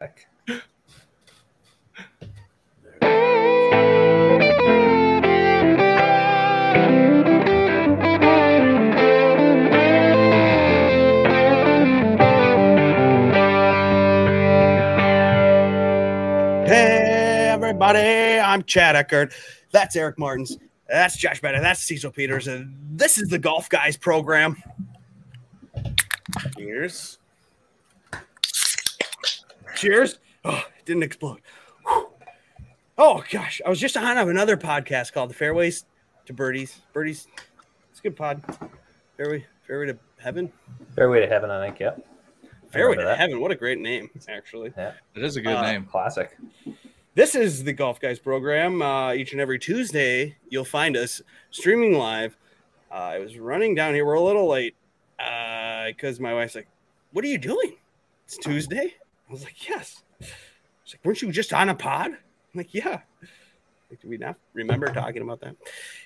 Hey, everybody, I'm Chad Eckert. That's Eric Martins. That's Josh Bennett. That's Cecil Peters. And this is the Golf Guys program. Cheers. Cheers. Oh, it didn't explode. Whew. Oh, gosh. I was just on another podcast called The Fairways to Birdies. Birdies. It's a good pod. Fairway, Fairway to Heaven. Fairway to Heaven, I think. Yep. Fairway to that. Heaven. What a great name, actually. Yeah. It is a good Uh, name. Classic. This is the Golf Guys program. Uh, each and every Tuesday, you'll find us streaming live. Uh, I was running down here. We're a little late because my wife's like, "What are you doing? It's Tuesday." I was like, "Yes." She's like, "Weren't you just on a pod?" I'm like, "Yeah." Like, do we not remember talking about that?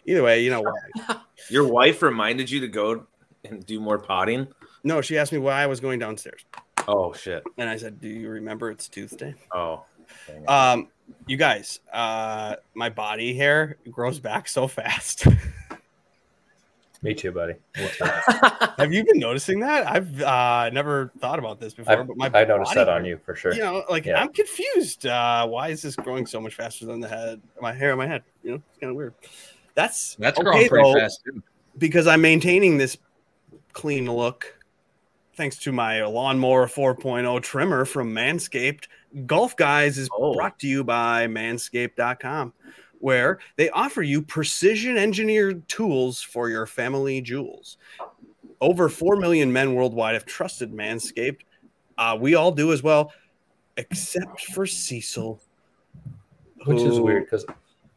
Either way, you know why. Your wife reminded you to go and do more potting. No, she asked me why I was going downstairs, Oh shit. and I said, "Do you remember it's Tuesday?" Oh. Um, you guys, uh, my body hair grows back so fast. Me too, buddy. Me too. Have you been noticing that? I've uh, never thought about this before, I, but my I noticed body that on you for sure. You know, like Yeah. I'm confused. Uh, why is this growing so much faster than the head? My hair on my head. You know, it's kind of weird. That's That's okay, growing pretty though, fast too. because I'm maintaining this clean look thanks to my lawnmower 4.0 trimmer from Manscaped. Golf Guys is Oh. brought to you by manscaped.com, where they offer you precision engineered tools for your family jewels. Over 4 million men worldwide have trusted Manscaped. Uh, we all do as well, except for Cecil. Which is weird because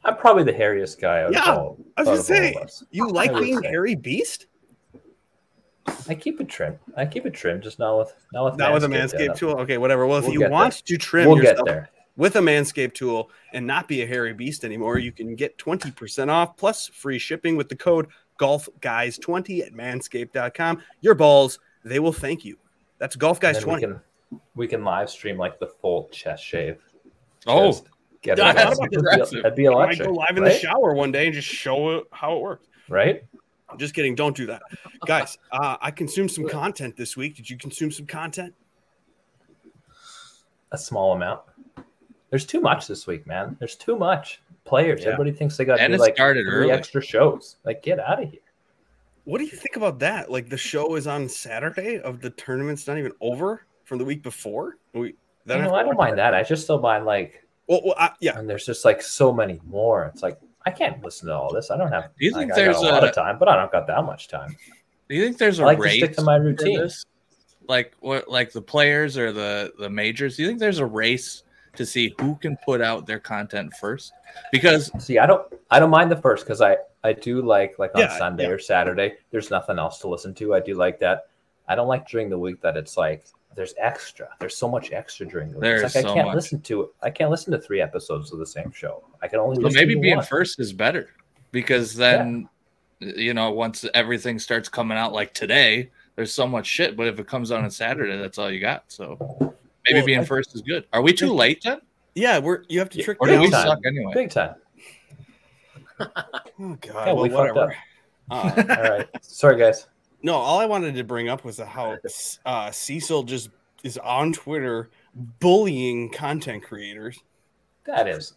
I'm probably the hairiest guy out Yeah, of all. I was out gonna say, all of us. You like being say. hairy beast? I keep it trim. I keep it trim, just not with not with Not with a Manscaped, Manscaped tool. Okay, whatever. Well, if We'll you want to trim We'll get there. With a Manscaped tool and not be a hairy beast anymore, you can get 20% off plus free shipping with the code GolfGuys20 at manscaped.com. Your balls, they will thank you. That's And then we GolfGuys20. can we can live stream like the full chest shave. Oh, Just get Yeah, I it thought going. That'd be- That'd I electric. go live in right? the shower one day and just show it how it works. Right? I'm Just kidding. Don't do that. Guys, uh, I consumed some content this week. Did you consume some content? A small amount. There's too much this week, man. There's too much. Players. Yeah. Everybody thinks they got to do like started three early. extra shows. Like, get out of here. What do you think about that? Like the show is on Saturday of the tournament's not even over from the week before. We You know, I don't mind that. I just still mind like, Well, well I, yeah, and there's just like so many more. It's like I can't listen to all this. I don't have. Do you think like, there's a lot a- of time? But I don't got that much time. do you think there's a I like to race stick to my for routine. Like what? Like the players or the the majors? Do you think there's a race to see who can put out their content first? Because See, I don't. I don't mind the first because I I do like like on Yeah, Sunday yeah. or Saturday. There's nothing else to listen to. I do like that. I don't like during the week that it's like there's extra. There's so much extra during the week. There's It's like I can't much. listen to it. I can't listen to three episodes of the same show. I can only so listen maybe to being one. first is better because then you know once everything starts coming out like today, there's so much shit. But if it comes out on Saturday, that's all you got. So maybe Well, being I- first is good. Are we too late then? yeah. We're you have to Yeah, trick. Or me do we Big time. suck anyway? big time. Oh god, Yeah, well, we fucked whatever. Uh, All right, sorry guys. no, all I wanted to bring up was how uh, Cecil just is on Twitter bullying content creators. That is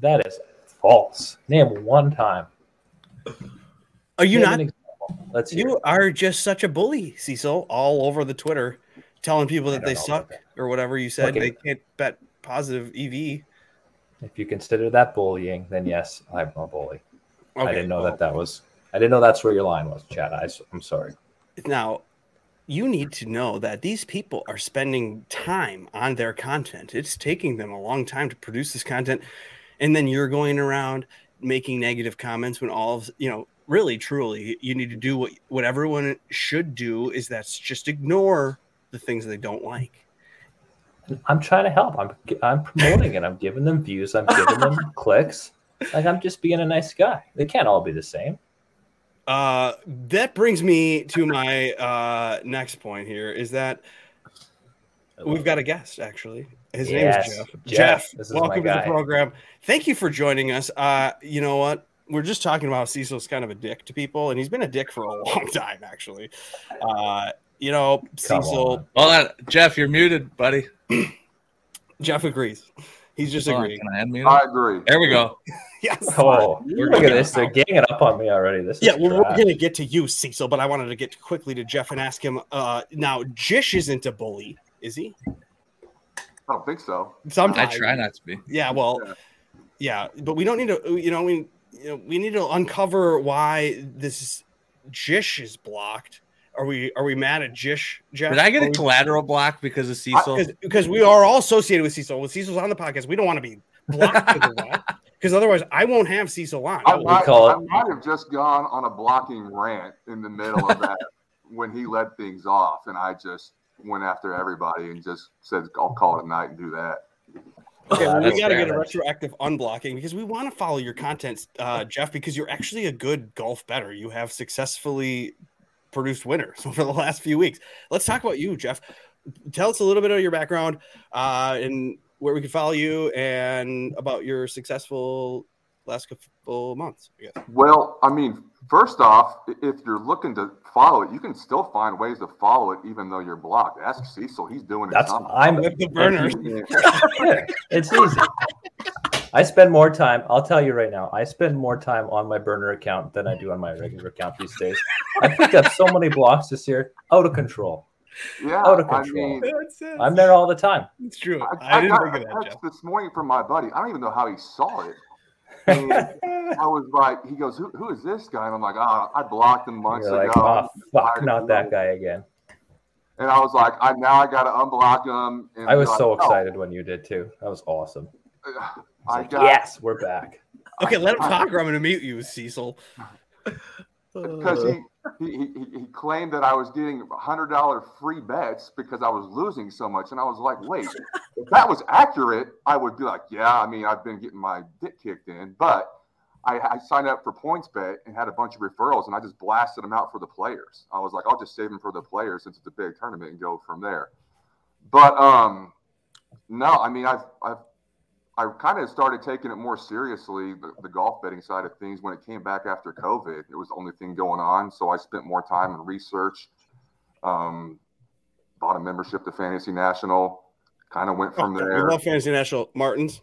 that is false. Name one time. Are you Name not? Let's. You it. are just such a bully, Cecil, all over the Twitter, telling people that they suck about or whatever you said. Okay. They can't bet positive EV. If you consider that bullying, then yes, I'm a bully. I didn't know that that was. I didn't know that's where your line was, Chad. I, am sorry. Now, you need to know that these people are spending time on their content. It's taking them a long time to produce this content. And then you're going around making negative comments when all of, you know, really, truly, you need to do what, what everyone should do is that's just ignore the things they don't like. I'm trying to help. I'm I'm promoting it. I'm giving them views. I'm giving them clicks. Like I'm just being a nice guy. They can't all be the same. Uh, that brings me to my uh, next point here is that we've got a guest actually. His Yes, name is Jeff. Jeff. Jeff, This is my welcome to the program. Thank you for joining us. Uh, you know what? We're just talking about Cecil's kind of a dick to people, and he's been a dick for a long time, actually. Uh, you know, Come Cecil, on. Hold on, Jeff, you're muted, buddy. Jeff agrees. He's just Hold on, agreeing. Can I unmute? I agree. There we go. Yes. Oh, We're look at this. They're ganging up on me already. This Yeah, well, we're going to get to you, Cecil, but I wanted to get quickly to Jeff and ask him. Uh, now, Jish isn't a bully, is he? I don't think so. Sometimes. I try not to be. Yeah, well, Yeah. yeah, but we don't need to. You know, we you know, we need to uncover why this Jish is blocked. Are we are we mad at Jish? Jeff? Did I get Are a we- collateral block because of Cecil? because because we are all associated with Cecil. When Cecil's on the podcast, we don't want to be blocked because otherwise I won't have Cecil on. I we might, call I it- might have just gone on a blocking rant in the middle of that when he led things off, and I just went after everybody and just said, "I'll call it a night and do that." Okay, Yeah, well, we got to get a retroactive unblocking because we want to follow your content, uh, Jeff, because you're actually a good golf better. You have successfully produced winners over the last few weeks. Let's talk about you, Jeff. Tell us a little bit of your background uh, and where we can follow you and about your successful last couple months. I guess. Well, I mean, first off, if you're looking to follow it, you can still find ways to follow it even though you're blocked. Ask Cecil; he's doing it. That's. I'm. With the burners. It's easy. I spend more time. I'll tell you right now. I spend more time on my burner account than I do on my regular account these days. I picked up so many blocks this year, out of control. Yeah, Out of I control. mean, I'm there all the time. It's true. I, I, didn't got a text Jeff. this morning from my buddy. I don't even know how he saw it. And I was like, he goes, who, who is this guy? And I'm like, oh, I blocked him months You're like, ago. oh fuck, not that guy again. And I was like, I now I got to unblock him. And I was like, so "No, excited when you did too. That was awesome. I like, got yes, we're back. Okay, let him I- talk, or I'm going to mute you, Cecil. because he, he, he, he claimed that I was getting hundred dollar free bets because I was losing so much, and I was like, wait, if that was accurate, I would be like, yeah, I mean, I've been getting my dick kicked in, but I, I signed up for PointsBet and had a bunch of referrals, and I just blasted them out for the players. I was like, I'll just save them for the players since it's a big tournament and go from there. But um, no, I mean, I've I've I kind of started taking it more seriously, the, the golf betting side of things, when it came back after COVID. It was the only thing going on. So I spent more time in research, um, bought a membership to Fantasy National, kind of went from Oh, there. We love Fantasy National. Martins.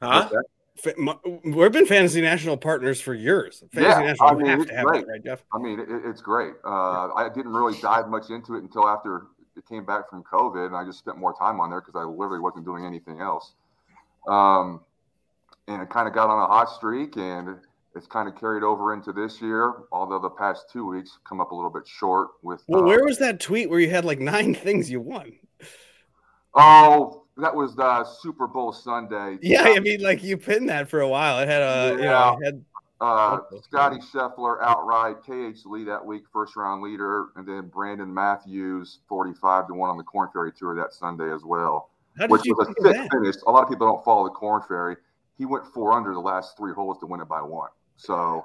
Huh? What's that? Fa- Ma- We've been Fantasy National partners for years. Fantasy Yeah, National, I mean, have it's to have great. that, right, Jeff? I mean, it, it's great. Uh, I didn't really dive much into it until after it came back from COVID, and I just spent more time on there because I literally wasn't doing anything else. Um, and it kind of got on a hot streak, and it's kind of carried over into this year. Although the past two weeks come up a little bit short with. Well, uh, where was that tweet where you had like nine things you won? Oh, that was the Super Bowl Sunday. Yeah, I mean, like you pinned that for a while. It had a, you know, had Uh, Scotty Scheffler outright, KH Lee that week, first round leader, and then Brandon Matthews, 45 to 1 on the Corn Ferry Tour that Sunday as well, which you was a of sick that? finish. A lot of people don't follow the Corn Ferry. He went four under the last three holes to win it by one. So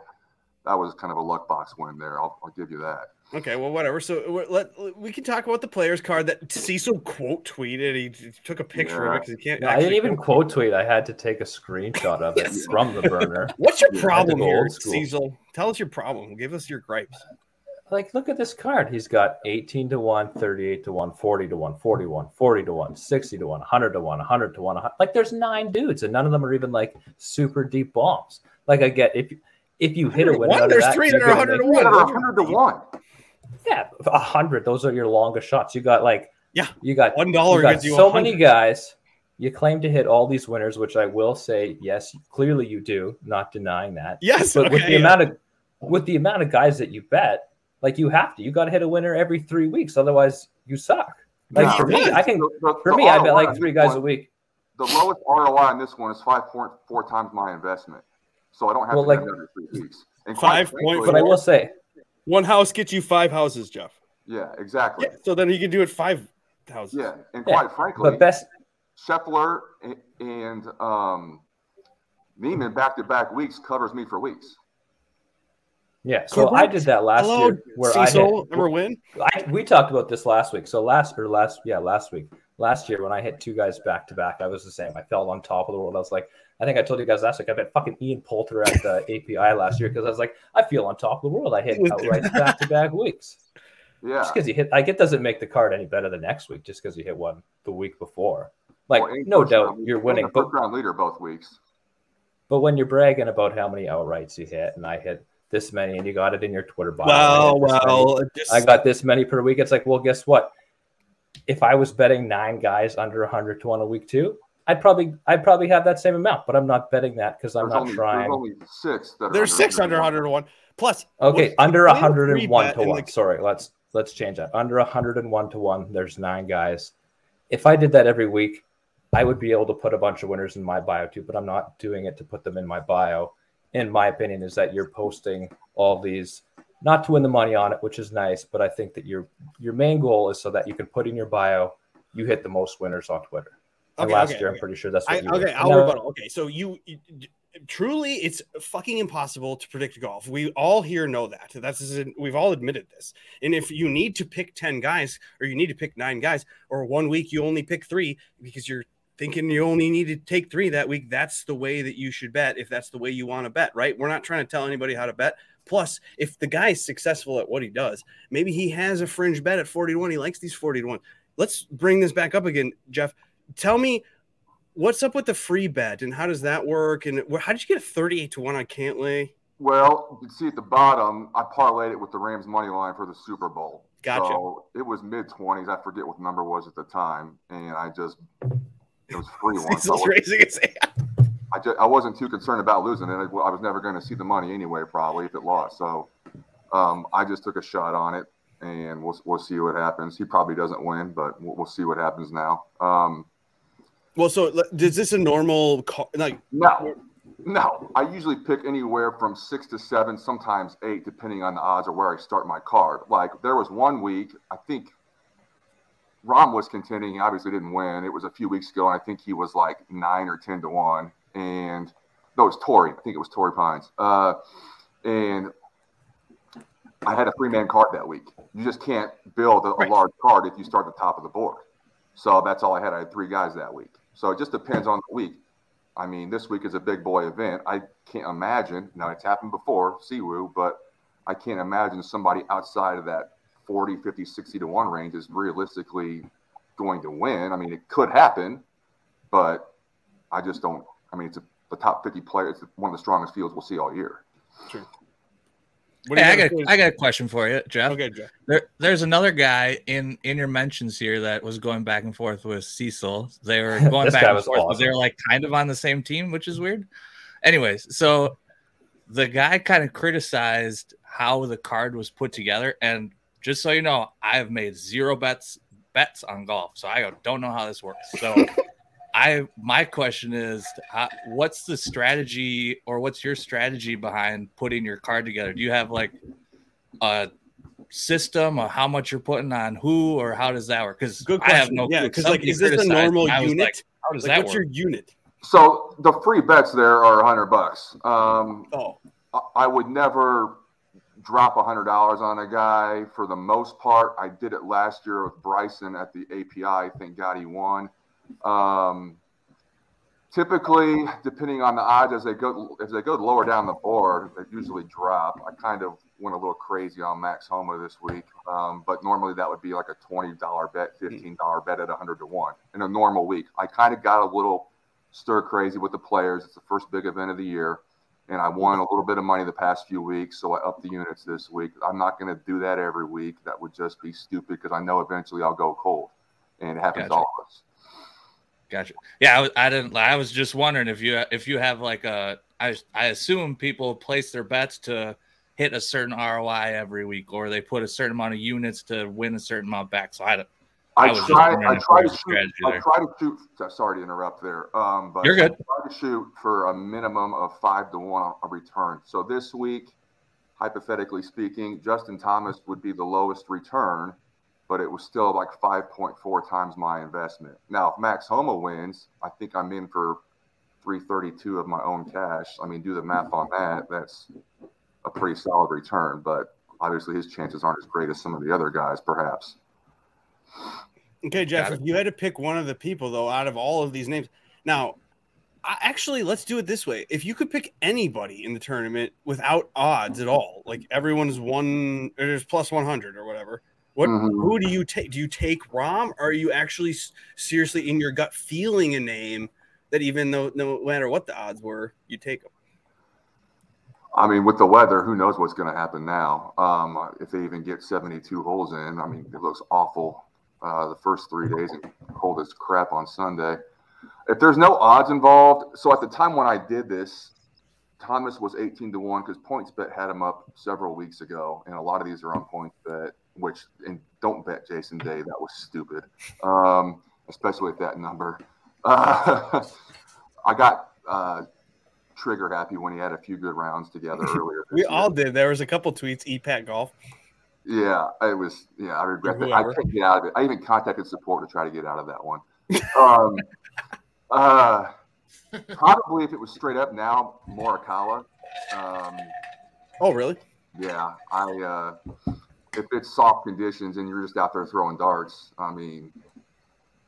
that was kind of a luck box win there. I'll, I'll give you that. Okay, well, whatever. So uh, we're- let we can talk about the players card that Cecil quote tweeted. He took a picture of it because he can't. No, I didn't even quote tweet. I had to take a screenshot of it Yes. from the burner. What's your Yeah, problem here, school. Cecil? Tell us your problem. Give us your gripes. Like, look at this card. He's got 18 to 1, 38 to 1, 40 to 1, 41, 40 to 1, 60 to 1, 100 to 1, 100 to 1. 100. Like, there's nine dudes, and none of them are even like super deep bombs. Like, I get if you if you hit a winner, One, out of there's that, three you're that are gonna 100 to one. Yeah, 100 to 1. Yeah, a hundred. Those are your longest shots. You got like Yeah. you got One dollar you got gets you so 100. many guys. You claim to hit all these winners, which I will say, yes, clearly you do. Not denying that. Yes, But with the yeah. amount of with the amount of guys that you bet, like you have to. You got to hit a winner every three weeks, otherwise you suck. Like Yeah, for me, right. I can. The- the- For the me, I bet like three guys one- a week. The lowest ROI on this one is 5.4 times my investment. So I don't have Well, to like- hit every three weeks. And quite 5.4 frankly- But I will say, One house gets you five houses, Jeff. Yeah, exactly. Yeah, so then he can do it five houses. Yeah, and Yeah, quite frankly, but best. Scheffler and, and um, Niemann back to back weeks covers me for weeks. Yeah, so I did that last Hello, year where Cecil. I hit. Ever win? I, we talked about this last week. So last or last, yeah, last week. last year when I hit two guys back to back, I was the same. I felt on top of the world. I was like, I think I told you guys last week. I bet fucking Ian Poulter at the API last year because I was like, I feel on top of the world. I hit outright back to back weeks. Yeah. Just because you hit, like, it doesn't make the card any better the next week just because you hit one the week before. Like, Well, no doubt round, you're winning, the but first round leader both weeks. but when you're bragging about how many outrights you hit, and I hit this many, and you got it in your Twitter bio, Well, I hit this many, well, just, I got this many per week. It's like, well, guess what? If I was betting nine guys under 100 to one a week too, I'd probably I'd probably have that same amount. But I'm not betting that because I'm There's not only, trying. there's only six that are there's six under 100 101. Plus, Okay, what- under a 101 to one. the- Sorry, let's let's change that. Under 101 to one, there's nine guys. If I did that every week, I would be able to put a bunch of winners in my bio too. But I'm not doing it to put them in my bio. In my opinion, is that you're posting all these not to win the money on it, which is nice, but I think that your your main goal is so that you can put in your bio, you hit the most winners on Twitter. And Okay, last okay, year, okay. I'm pretty sure that's what I, you okay, did. I'll rebuttal. Okay, so you, you truly, it's fucking impossible to predict golf. We all here know that. That's we've all admitted this. And if you need to pick ten guys, or you need to pick nine guys, or one week you only pick three because you're thinking you only need to take three that week, that's the way that you should bet. If that's the way you want to bet, right? We're not trying to tell anybody how to bet. Plus, if the guy's successful at what he does, maybe he has a fringe bet at 40 to 1. He likes these 40 to 1. Let's bring this back up again, Jeff. Tell me what's up with the free bet and how does that work? And how did you get a 38 to 1 on Cantlay? Well, you can see at the bottom, I parlayed it with the Rams money line for the Super Bowl. Gotcha. So it was mid twenties. I forget what the number was at the time, and I just it was free one. So raising his hand. I just, I wasn't too concerned about losing it. I was never going to see the money anyway, probably if it lost. So um, I just took a shot on it, and we'll we'll see what happens. He probably doesn't win, but we'll, we'll see what happens now. Um, Well, so is this a normal call? Like, no, no. I usually pick anywhere from six to seven, sometimes eight, depending on the odds or where I start my card. Like there was one week, I think Rahm was contending. He obviously didn't win. It was a few weeks ago, and I think he was like nine or ten to one. And no, it was Tory. I think it was Torrey Pines. Uh, and I had a three man card that week. You just can't build a, a large card if you start at the top of the board. So that's all I had. I had three guys that week. So it just depends on the week. I mean, this week is a big boy event. I can't imagine. Now it's happened before, Si Woo, but I can't imagine somebody outside of that 40, 50, 60 to 1 range is realistically going to win. I mean, it could happen, but I just don't. I mean, it's a, the top 50 players, it's one of the strongest fields we'll see all year. what do Hey, I gotta got say? I got a question for you, Jeff. okay, Jeff. There, there's another guy in in your mentions here that was going back and forth with Cecil. They were going back and was forth, but awesome. they're like kind of on the same team, which is weird. Anyways, so the guy kind of criticized how the card was put together, and just so you know, I have made zero bets bets on golf, so I don't know how this works. So. I my question is, how, what's the strategy, or what's your strategy behind putting your card together? Do you have like a system of how much you're putting on who, or how does that work? Because Good I have question. no yeah, because like, is this a normal me. I was unit? like, how does Like, that what's work? your unit? So the free bets there are 100 bucks. Um, Oh, I- I would never drop $100 on a guy for the most part. I did it last year with Bryson at the API. Thank God he won. Um, typically, depending on the odds, as they go as they go lower down the board, they usually drop. I kind of went a little crazy on Max Homa this week, um, but normally that would be like a $20 bet, $15 bet at 100 to 1 in a normal week. I kind of got a little stir crazy with the players. It's the first big event of the year and I won a little bit of money the past few weeks, so I upped the units this week. I'm not going to do that every week. That would just be stupid because I know eventually I'll go cold, and it happens to Gotcha. all of us. Gotcha. Yeah, I, was- I didn't. I was just wondering if you if you have like a. I I assume people place their bets to hit a certain ROI every week, or they put a certain amount of units to win a certain amount back. So I don't. I I, try. I try to shoot. I try to shoot. Sorry to interrupt there, um, but You're good. I try to shoot for a minimum of five to one a return. So this week, hypothetically speaking, Justin Thomas would be the lowest return, but it was still like 5.4 times my investment. Now, if Max Homa wins, I think I'm in for 332 of my own cash. I mean, do the math on that. That's a pretty solid return, but obviously his chances aren't as great as some of the other guys, perhaps. Okay, Jeff, if you had to pick one of the people though out of all of these names, now I, actually let's do it this way. If you could pick anybody in the tournament without odds at all, like everyone's one or there's plus one hundred or whatever, what Mhm. who do you take? Do you take Rahm or are you actually s- seriously in your gut feeling a name that even though no matter what the odds were, you take them? I mean, with the weather, who knows what's going to happen now? Um, if they even get 72 holes in, I mean, it looks awful. Uh, the first three days and cold as crap on Sunday. If there's no odds involved, so at the time when I did this, Thomas was 18 to one because PointsBet had him up several weeks ago, and a lot of these are on PointsBet. Which and don't bet Jason Day. That was stupid, um, especially at that number. Uh, I got uh, trigger happy when he had a few good rounds together earlier. We year. all did. There was a couple tweets. EPAT golf. Yeah, it was. Yeah, I regret that. I Whoever. can't get out of it. I even contacted support to try to get out of that one. um, uh, probably if it was straight up now, Morikawa. Um, Oh, really? yeah, I. Uh, if it's soft conditions and you're just out there throwing darts, I mean,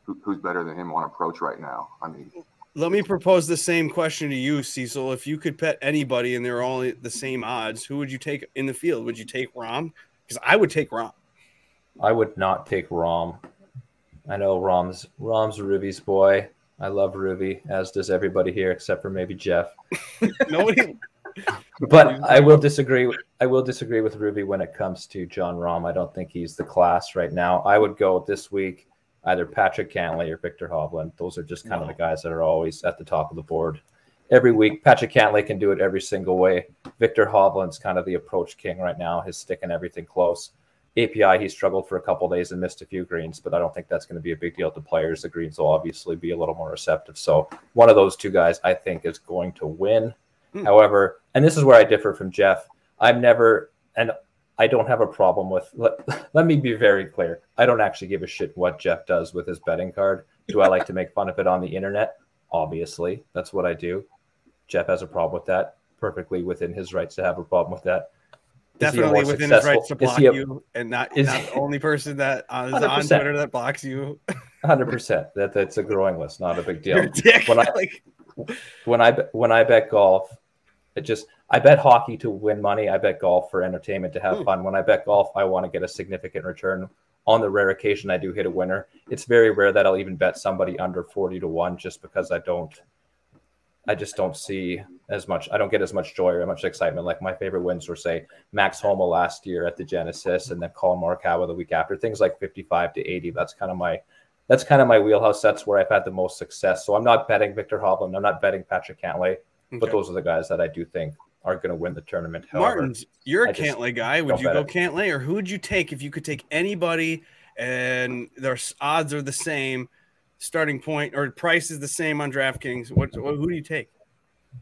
who, who's better than him on approach right now? I mean, Let me propose the same question to you, Cecil. If you could pet anybody and they're all the same odds, who would you take in the field? Would you take Rahm? Because I would take Rahm. I would not take Rahm. I know Rahm's Rahm's Ruby's boy. I love Ruby, as does everybody here except for maybe Jeff. Nobody. But I will disagree. I will disagree with Ruby when it comes to Jon Rahm. I don't think he's the class right now. I would go this week either Patrick Cantlay or Viktor Hovland. Those are just kind of the guys that are always at the top of the board every week. Patrick Cantlay can do it every single way. Viktor Hovland's kind of the approach king right now. He's sticking everything close. API, he struggled for a couple days and missed a few greens, but I don't think that's going to be a big deal to players. The greens will obviously be a little more receptive. So one of those two guys, I think, is going to win. Hmm. However, and this is where I differ from Jeff. I've never, and I don't have a problem with. Let, let me be very clear. I don't actually give a shit what Jeff does with his betting card. Do I like to make fun of it on the internet? Obviously, that's what I do. Jeff has a problem with that. Perfectly within his rights to have a problem with that. Is he a Definitely within his rights to block a- you, and not, is not he- the only person that uh, is on 100%. Twitter that blocks you. Hundred percent. That that's a growing list, not a big deal. When I- like, When I when I bet golf, it just I bet hockey to win money. I bet golf for entertainment to have Hmm. fun. When I bet golf, I want to get a significant return. On the rare occasion I do hit a winner, it's very rare that I'll even bet somebody under forty to one, just because I don't. I just don't see as much. I don't get as much joy or much excitement. Like my favorite wins were, say, Max Homa last year at the Genesis, and then Collin Morikawa the week after. Things like fifty-five to eighty. That's kind of my that's kind of my wheelhouse. That's where I've had the most success. So I'm not betting Viktor Hovland. I'm not betting Patrick Cantlay, but those are the guys that I do think are going to win the tournament. However, Martins, you're a Cantlay guy. Would you go it. Cantlay, or who would you take if you could take anybody and their odds are the same, starting point or price is the same on DraftKings? What, what who do you take?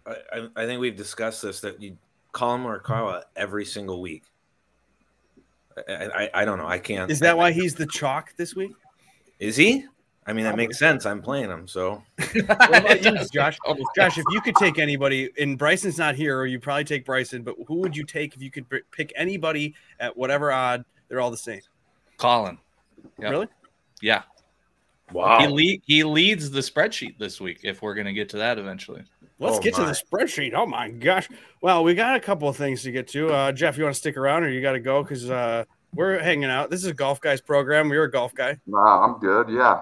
I, I- I think we've discussed this that you call him Morikawa every single week. I, I, I don't know. I can't. Is that why he's the chalk this week? Is he? I mean, that makes sense. I'm playing him, so What about you, Josh? Josh, if you could take anybody, and Bryson's not here, or you probably take Bryson, but who would you take if you could pick anybody at whatever odd? They're all the same. Collin. Yep. Really? Yeah. Wow. He lead, he leads the spreadsheet this week if we're going to get to that eventually. Let's Oh, get to the spreadsheet. Oh my gosh. Well, we got a couple of things to get to. Uh, Jeff, you want to stick around or you got to go? Because uh, we're hanging out. This is a golf guys program. You're a golf guy. nah, I'm good. Yeah.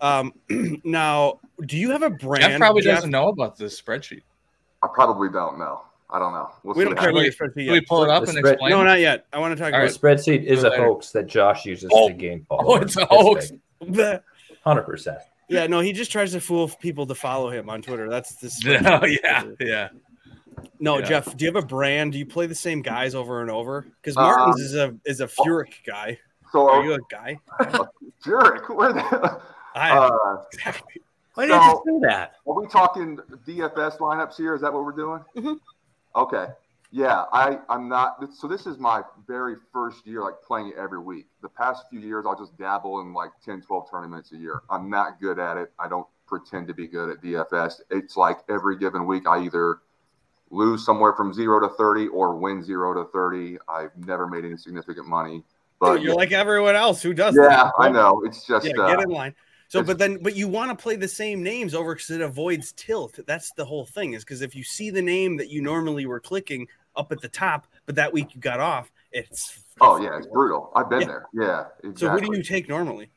Um, now, do you have a brand? Jeff probably Jeff? doesn't know about this spreadsheet. I probably don't know. I don't know. We'll We see don't care about happens. your spreadsheet Can we pull it up The and spread- explain? No, not yet. I want to talk All the about spreadsheet is a hoax that Josh uses Oh. to gain followers. Oh, it's a hoax. the- Hundred percent. Yeah, no, he just tries to fool people to follow him on Twitter. That's the Oh, yeah. Yeah. No, Yeah. Jeff, do you have a brand? Do you play the same guys over and over? Because Um, Martins is a is a Furyk guy. So, Are you a guy? Jurek, where the, I uh, exactly. Why did you say that? Are we talking DFS lineups here? Is that what we're doing? Mhm. Okay. Yeah, I, I'm not. So this is my very first year like playing it every week. The past few years, I'll just dabble in like 10, 12 tournaments a year. I'm not good at it. I don't pretend to be good at DFS. It's like every given week, I either lose somewhere from zero to 30 or win zero to 30. I've never made any significant money. But You're like everyone else who does. yeah, that. I know. It's just Yeah, uh, get in line. So, but then, but you want to play the same names over because it avoids tilt. That's the whole thing. Is because if you see the name that you normally were clicking up at the top, but that week you got off, it's oh yeah, it's brutal. I've been Yeah. there. Yeah, exactly. So, who do you take normally?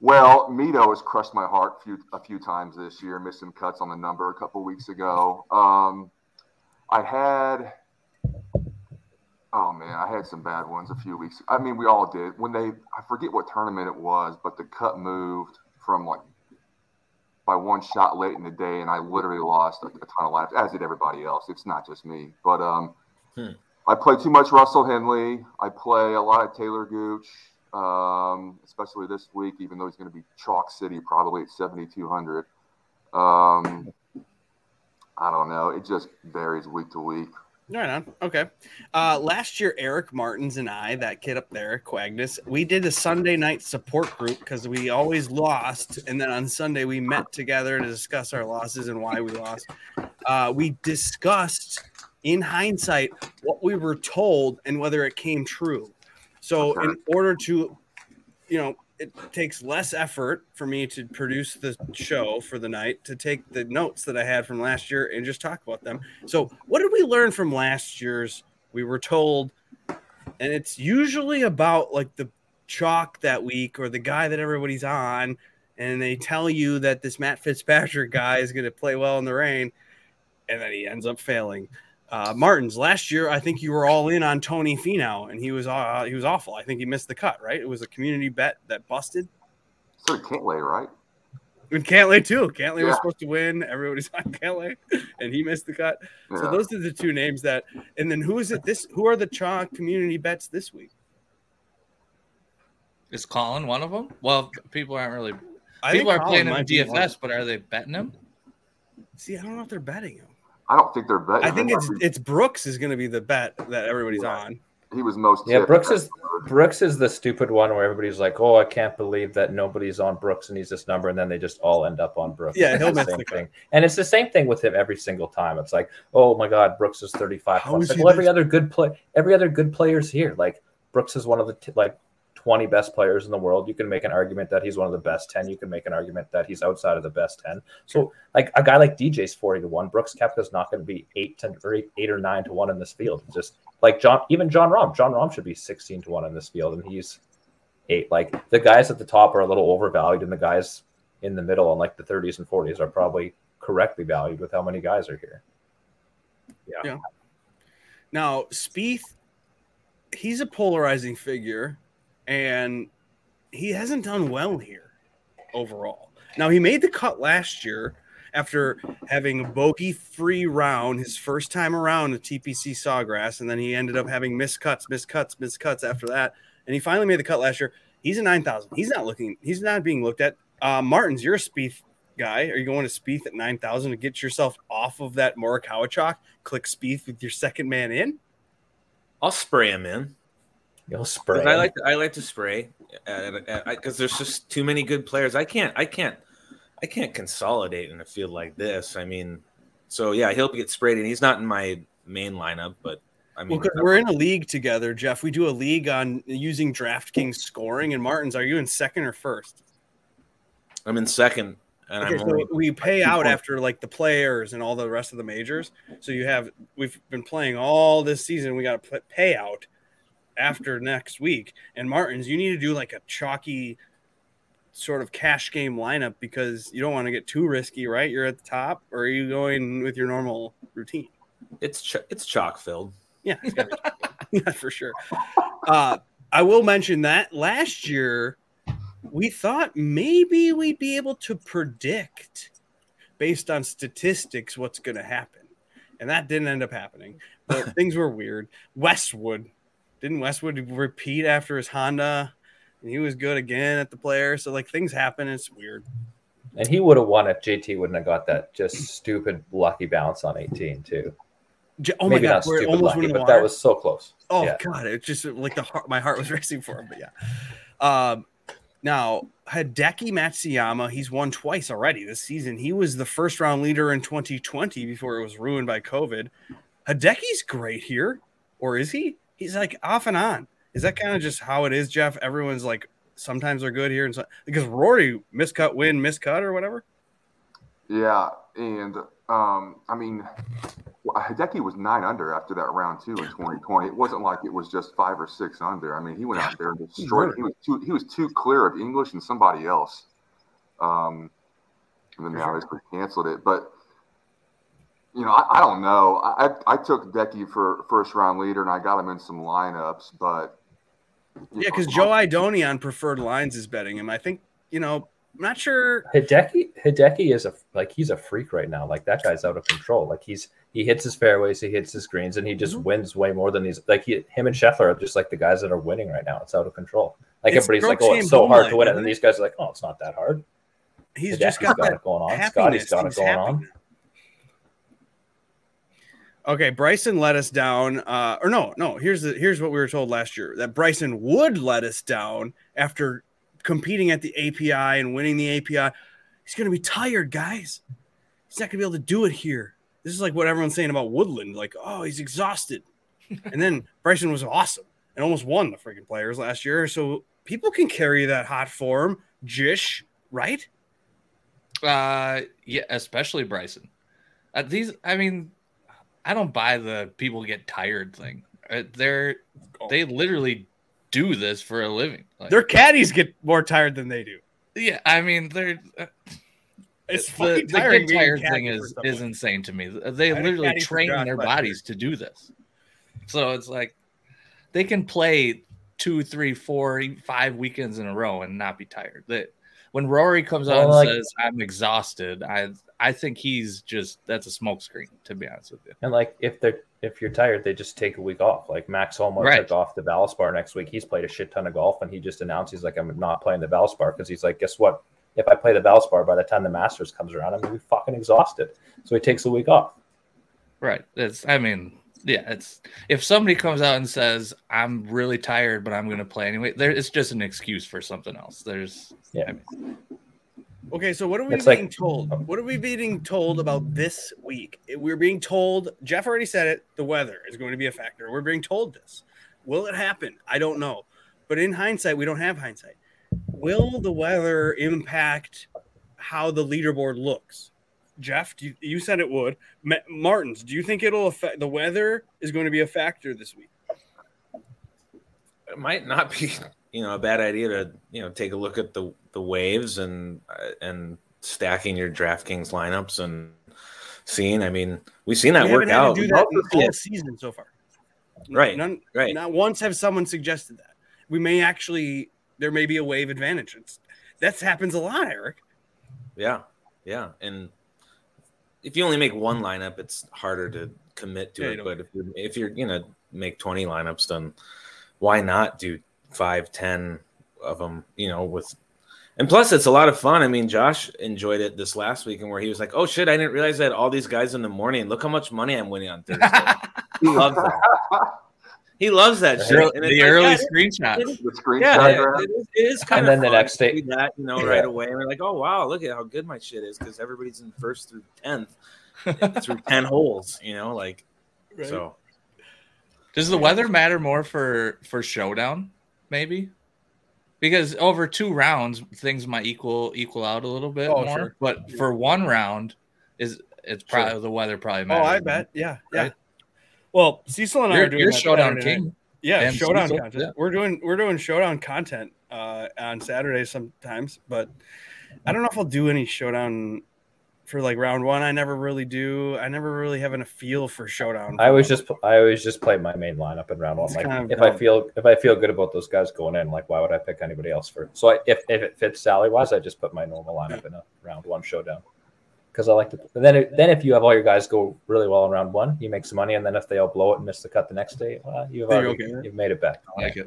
Well, Mito has crushed my heart a few, a few times this year. Missed some cuts on the number a couple weeks ago. Um, I had, oh man, I had some bad ones a few weeks. I mean, we all did. When they, I forget what tournament it was, but the cut moved from like by one shot late in the day, and I literally lost a, a ton of laps, as did everybody else. It's not just me, but um, Hmm. I play too much Russell Henley. I play a lot of Taylor Gooch um, especially this week, even though he's going to be chalk city probably at 7,200. Um, I don't know. It just varies week to week. Right on. Okay. Uh, last year, Eric Martins and I, that kid up there, Quagnus, we did a Sunday night support group because we always lost. And then on Sunday, we met together to discuss our losses and why we lost. Uh, we discussed, in hindsight, what we were told and whether it came true. So, in order to, you know, it takes less effort for me to produce the show for the night to take the notes that I had from last year and just talk about them. So, what did we learn from last year's? We were told, and it's usually about like the chalk that week or the guy that everybody's on, and they tell you that this Matt Fitzpatrick guy is going to play well in the rain, and then he ends up failing. Uh, Martins last year, I think you were all in on Tony Finau, and he was uh, he was awful. I think he missed the cut. Right? It was a community bet that busted. So Cantlay, right? And Cantlay too. Cantlay was supposed to win. Everybody's on Cantlay, and he missed the cut. So those are the two names that. And then who is it? This who are the Cha community bets this week? Is Collin one of them? Well, people aren't really. I people think are Collin playing him in might be one. DFS, but are they betting him? See, I don't know if they're betting him. I don't think they're betting. I think it's be- it's Brooks is going to be the bet that everybody's Yeah. on. he was most. Yeah. Brooks is Brooks is the stupid one where everybody's like, "Oh, I can't believe that nobody's on Brooks and he's this number," and then they just all end up on Brooks. Yeah, he'll the miss same the cut. thing, and it's the same thing with him every single time. It's like, "Oh my God, Brooks is thirty-five How points." is Like, he well, every other good play, every other good player's here. Like Brooks is one of the t- like twenty best players in the world. You can make an argument that he's one of the best ten. You can make an argument that he's outside of the best ten. So, like a guy like DJ's forty to one. Brooks Koepka's not going to be eight to or eight, eight or nine to one in this field. It's just like John, even Jon Rahm. Jon Rahm should be 16 to 1 in this field, and he's eight. Like the guys at the top are a little overvalued, and the guys in the middle and like the 30s and 40s are probably correctly valued with how many guys are here. Yeah. Now, Spieth, he's a polarizing figure, and he hasn't done well here overall. Now, he made the cut last year after having a bogey free round his first time around at TPC Sawgrass, and then he ended up having missed cuts, missed cuts, missed cuts after that. And he finally made the cut last year. He's a 9,000. He's not looking, he's not being looked at. Uh, Martins, you're a Spieth guy. Are you going to Spieth at 9,000 to get yourself off of that Morikawa chalk? Click Spieth with your second man in? I'll spray him in. You'll spray. 'Cause I him. like I like to spray because there's just too many good players. I can't I can't I can't consolidate in a field like this. I mean, so yeah, he'll get sprayed, and he's not in my main lineup, but I mean, because we're in a league together, Jeff. We do a league on using DraftKings scoring. And Martins, are you in second or first? I'm in second, and Okay, I'm so only we pay out points. after like the players and all the rest of the majors. So you have we've been playing all this season. We got to pay out after next week. And Martins, you need to do like a chalky sort of cash game lineup because you don't want to get too risky, right? You're at the top, or are you going with your normal routine? it's ch- it's chalk filled. Yeah, it's gotta be- yeah, for sure. Uh, I will mention that last year we thought maybe we'd be able to predict based on statistics what's going to happen, and that didn't end up happening. But things were weird. Westwood didn't Westwood repeat after his Honda, and he was good again at the player. So like things happen. It's weird. and he would have won if JT wouldn't have got that just stupid lucky bounce on 18 too. Oh my Maybe god, it stupid almost lucky, went in the but water. that was so close. Oh Yeah. god, it's just like the heart, my heart was racing for him. But yeah. Um, now Hideki Matsuyama, he's won twice already this season. He was the first round leader in 2020 before it was ruined by COVID. Hideki's great here, or is he? He's like off and on. Is that kind of just how it is, Jeff? Everyone's like sometimes they're good here and so because Rory miscut win, miscut or whatever. Yeah, and um, I mean, Hideki was nine under after that round two in 2020. It wasn't like it was just five or six under. I mean, he went out there and destroyed. He was too he was too clear of English and somebody else. Um, and then they obviously canceled it, but you know, I, I don't know. I, I took Decky for first round leader, and I got him in some lineups, but yeah, because Joe Idoni on preferred lines is betting him. I think you know. I'm not sure. Hideki Hideki is a like he's a freak right now. Like that guy's out of control. Like he's he hits his fairways, he hits his greens, and he just mm-hmm. wins way more than these. Like he, him and Scheffler are just like the guys that are winning right now. It's out of control. Like it's everybody's like, oh, it's so hard to win it, and these guys are like, oh, it's not that hard. He's Hideki's just got, got it going on. Scotty's got it going on. Okay, Bryson let us down. Uh, or no, no. Here's the here's what we were told last year that Bryson would let us down after competing at the API and winning the API. He's going to be tired, guys. He's not going to be able to do it here. This is like what everyone's saying about Woodland. Like, oh, he's exhausted. and then Bryson was awesome and almost won the freaking players last year. So people can carry that hot form, Jish, right? Uh, yeah, especially Bryson. Uh, these, I mean, I don't buy the people get tired thing. Uh, they're oh. they literally do this for a living. Like, Their caddies get more tired than they do. Yeah, I mean they're. Uh, it's the, the get tired thing is is insane to me. They literally train their bodies to do this. So it's like they can play two, three, four, five weekends in a row and not be tired. That when Rory comes well, out and like, says, "I'm exhausted," I I think he's just that's a smokescreen to be honest with you. And like if they're if you're tired, they just take a week off. Like Max Homa right. took off the Valspar next week. He's played a shit ton of golf, and he just announced he's like, I'm not playing the Valspar because he's like, guess what? If I play the Valspar, by the time the Masters comes around, I'm gonna be fucking exhausted. So he takes a week off. Right. It's. I mean, yeah. It's if somebody comes out and says, I'm really tired, but I'm gonna play anyway. There, it's just an excuse for something else. There's. Yeah. I mean, Okay, so what are we it's being like, told? What are we being told about this week? We're being told, Jeff already said it, the weather is going to be a factor. We're being told this. Will it happen? I don't know. But in hindsight, we don't have hindsight. Will the weather impact how the leaderboard looks? Jeff, you, you said it would. Ma- Martins, do you think it'll affect the weather is going to be a factor this week? It might not be, you know, a bad idea to, you know, take a look at the the waves and uh, and stacking your DraftKings lineups and seeing. I mean, we've seen that we work out. do that the whole season so far. Right. None, right. Not once have someone suggested that. We may actually there may be a wave advantage. It's, that happens a lot, Eric. Yeah. Yeah. And if you only make one lineup, it's harder to commit to yeah, it. But if you're if you're you know make 20 lineups, then why not do five, ten of them, you know, with and plus, it's a lot of fun. I mean, Josh enjoyed it this last weekend where he was like, "Oh shit, I didn't realize I had all these guys in the morning. Look how much money I'm winning on Thursday." he loves that. He loves that shit. The, the like, early yeah, screenshot. It, the screenshot. Yeah, it, it is kind and of. And then the next day, that you know, yeah. right away, and we're like, "Oh wow, look at how good my shit is," because everybody's in first through tenth through ten holes. You know, like right. so. Does the weather matter more for for showdown? Maybe because over two rounds things might equal equal out a little bit oh, more. Sure. But for one round, is it's probably sure. the weather probably matters. Oh, I bet. Yeah, yeah. Right? Well, Cecil and I you're, are doing showdown king. Yeah, showdown Cecil, content. Yeah. We're doing we're doing showdown content uh, on Saturdays sometimes, but I don't know if I'll do any showdown for like round one. I never really do. I never really have a feel for showdown. I always just I always just play my main lineup in round one. It's like kind of if dumb. I feel if I feel good about those guys going in, like why would I pick anybody else for? So I, if if it fits Sally wise, I just put my normal lineup in a round one showdown because I like to. then then if you have all your guys go really well in round one, you make some money, and then if they all blow it and miss the cut the next day, well, you've already, okay. you've made it back. I like it.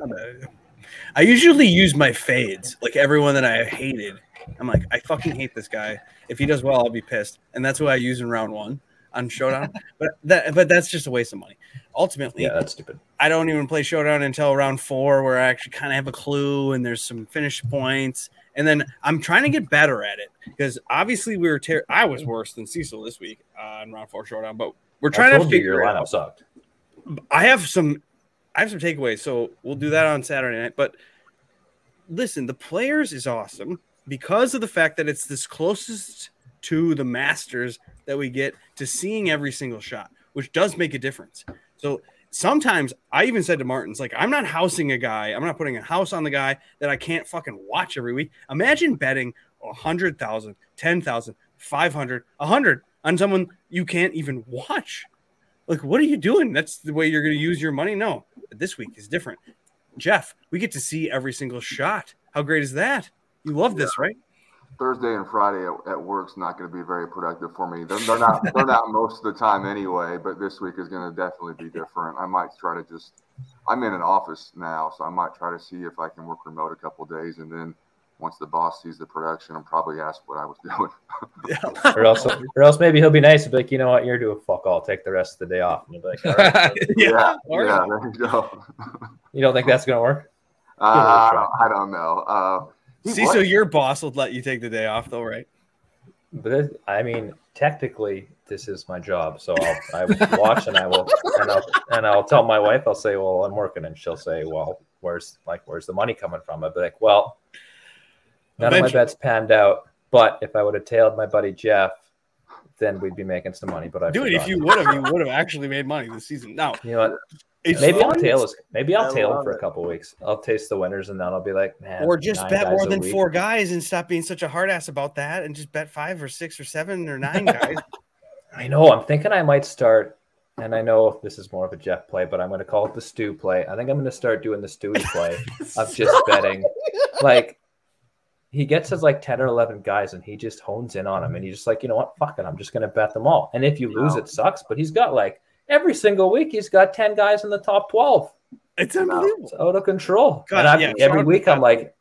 I usually use my fades, like everyone that I hated I'm like, I fucking hate this guy. If he does well, I'll be pissed. And that's what I use in round one on Showdown. but that but that's just a waste of money. Ultimately, yeah, that's stupid. I don't even play Showdown until round four, where I actually kind of have a clue and there's some finish points. And then I'm trying to get better at it because obviously we were ter- I was worse than Cecil this week uh, in round four Showdown, but we're trying to figure your lineup sucked. I have some I have some takeaways, so we'll do that on Saturday night. But listen, the players is awesome because of the fact that it's this closest to the Masters that we get to seeing every single shot, which does make a difference. So sometimes I even said to Martins, like, I'm not housing a guy, I'm not putting a house on the guy that I can't fucking watch every week. Imagine betting a hundred thousand, ten thousand, five hundred, a hundred on someone you can't even watch. Like, what are you doing? That's the way you're going to use your money. No, this week is different. Jeff, we get to see every single shot. How great is that? You love this, right? Thursday and Friday at, at work's not going to be very productive for me. They're, they're not they're not most of the time anyway, but this week is going to definitely be different. I might try to just I'm in an office now, so I might try to see if I can work remote a couple days, and then once the boss sees the production, I'll probably ask what I was doing. yeah. or else, or else maybe he'll be nice and be like, you know what, you're doing fuck all. Take the rest of the day off. And you'll be like, all right. yeah, yeah, yeah, there you go. you don't think that's gonna work? Uh, I don't know. Uh, See, so your boss will let you take the day off, though, right? But I mean, technically, this is my job, so I'll I will watch and I will and I'll and I'll tell my wife. I'll say, "Well, I'm working," and she'll say, "Well, where's like where's the money coming from?" I'd be like, "Well, none Eventually. of my bets panned out, but if I would have tailed my buddy Jeff, then we'd be making some money." But I dude, if you would have, you would have actually made money this season. Now, you know what? It's maybe fun. I'll tail us. Maybe I'll I tail him for a couple weeks. I'll taste the winners, and then I'll be like, man. Or just bet more than four guys and stop being such a hard ass about that, and just bet five or six or seven or nine guys. I know. I'm thinking I might start, and I know this is more of a Jeff play, but I'm going to call it the stew play. I think I'm going to start doing the Stewie play of just betting, like. He gets his like 10 or 11 guys and he just hones in on them. And he's just like, you know what? Fuck it. I'm just going to bet them all. And if you lose, it sucks. But he's got like every single week he's got 10 guys in the top 12. It's unbelievable. It's out of control. God, and yeah, every week I'm like,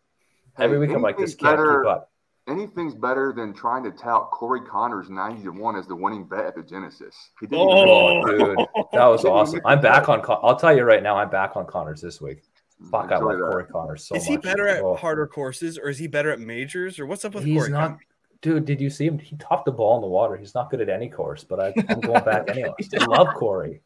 every week I'm like, this can't better, keep up. Anything's better than trying to tout Corey Conners 90 to 1 as the winning bet at the Genesis. He didn't oh, dude. That was awesome. I'm back on, I'll tell you right now, I'm back on Conners this week. Fuck, I like Corey Conners so much. Is he better at oh. harder courses or is he better at majors or what's up with he's Corey? Not, dude, did you see him? He topped the ball in the water. He's not good at any course, but I, am going back anyway. I love Corey.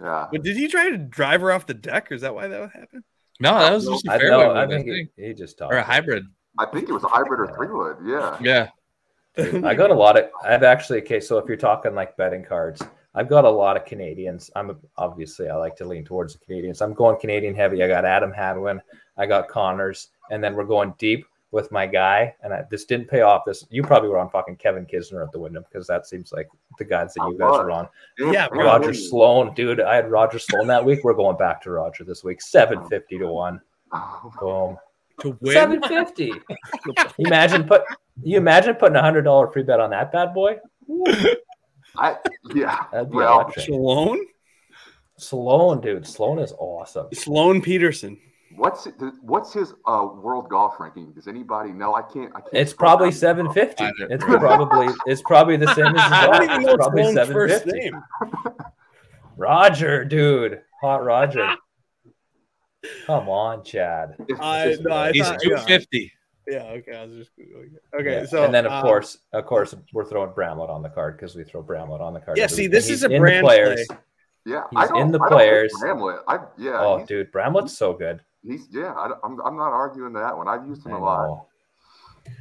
Yeah. But did he try to drive her off the deck, or is that why that happened? No, that was just a fairway. I, I think he, he, just or a hybrid. I think it was a hybrid or three wood. Yeah. Yeah. I got a lot of. I've actually okay. So if you're talking like betting cards, I've got a lot of Canadians. I'm obviously I like to lean towards the Canadians. I'm going Canadian heavy. I got Adam Hadwin. I got Conners, and then we're going deep with my guy, and I, this didn't pay off. This you probably were on fucking Kevin Kisner at the window because that seems like the guys that you guys were on. Yeah, Roger Sloan, dude. I had Roger Sloan that week. We're going back to Roger this week. Seven fifty to one. Boom. To win seven fifty. imagine put you imagine putting a hundred dollar free bet on that bad boy. I yeah. well, Sloan. Sloan, dude. Sloan is awesome. Sloan Peterson. What's what's his uh, world golf ranking? Does anybody know? I can't. I can't it's probably seven fifty. It's probably it's probably the same as I don't even know probably seven fifty. Roger, dude, hot Roger. Come on, Chad. I, no, I He's two fifty. Yeah. Okay. I was just okay. Yeah. So and then of um, course, of course, we're throwing Bramlett on the card because we throw Bramlett on the card. Yeah. See, this is a brand players. Play. Yeah, he's in the players. Bramlett. I, yeah. Oh, dude, Bramlett's so good. He's yeah. I, am I'm, I'm not arguing that one. I've used him a lot.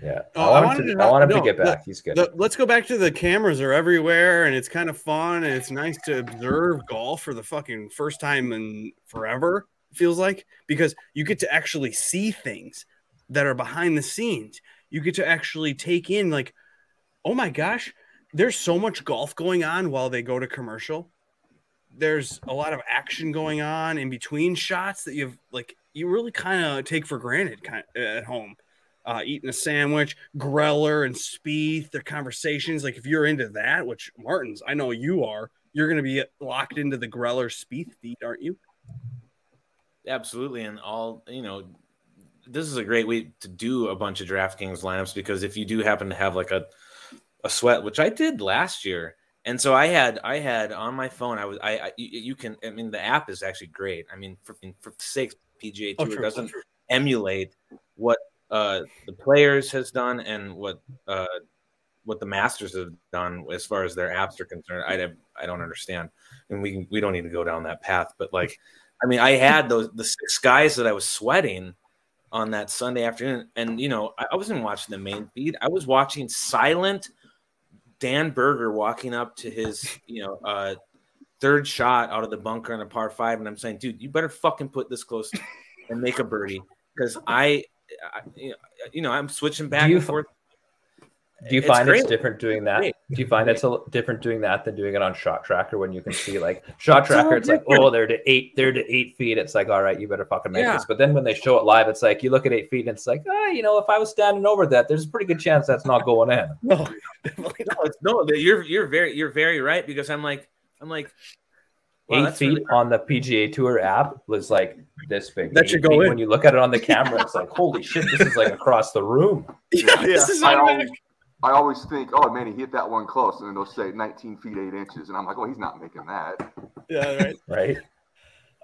Yeah, oh, I, wanted to, to, I want him no, to get back. He's good. The, let's go back to the cameras are everywhere, and it's kind of fun, and it's nice to observe golf for the fucking first time in forever. Feels like because you get to actually see things that are behind the scenes. You get to actually take in like, oh my gosh, there's so much golf going on while they go to commercial. There's a lot of action going on in between shots that you've like you really kind of take for granted kind of, at home. Uh, eating a sandwich, Greller and Spieth, their conversations. Like if you're into that, which Martins, I know you are, you're going to be locked into the Greller Spieth feed, aren't you? Absolutely, and all you know, this is a great way to do a bunch of DraftKings lineups because if you do happen to have like a a sweat, which I did last year, and so I had I had on my phone. I was I, I you can I mean the app is actually great. I mean for for sake PGA oh, Tour oh, doesn't emulate what uh, the players has done and what uh, what the Masters have done as far as their apps are concerned. I I don't understand, and we we don't need to go down that path. But like, I mean, I had those the six guys that I was sweating on that Sunday afternoon, and you know, I, I wasn't watching the main feed. I was watching silent Dan Berger walking up to his, you know, uh, third shot out of the bunker on a par five, and I'm saying, dude, you better fucking put this close and make a birdie because I, I, you know, I'm switching back and forth. Do you It's find great. it's different doing that? Great. Do you find it's a l- different doing that than doing it on Shot Tracker when you can see like Shot Tracker? It's like, oh, they're to eight, they're to eight feet. It's like, all right, you better fucking make Yeah. this. But then when they show it live, it's like you look at eight feet and it's like, ah, you know, if I was standing over that, there's a pretty good chance that's not going in. No. No, no, you're you're very you're very right because I'm like I'm like wow, eight feet really- on the PGA Tour app was like this big. That Eight should go in. When you look at it on the camera, it's like, holy shit, this is like across the room. Yeah, this is I always, I always think, oh man, he hit that one close, and then they'll say 19 feet 8 inches, and I'm like, oh, he's not making that. Yeah, right. Right?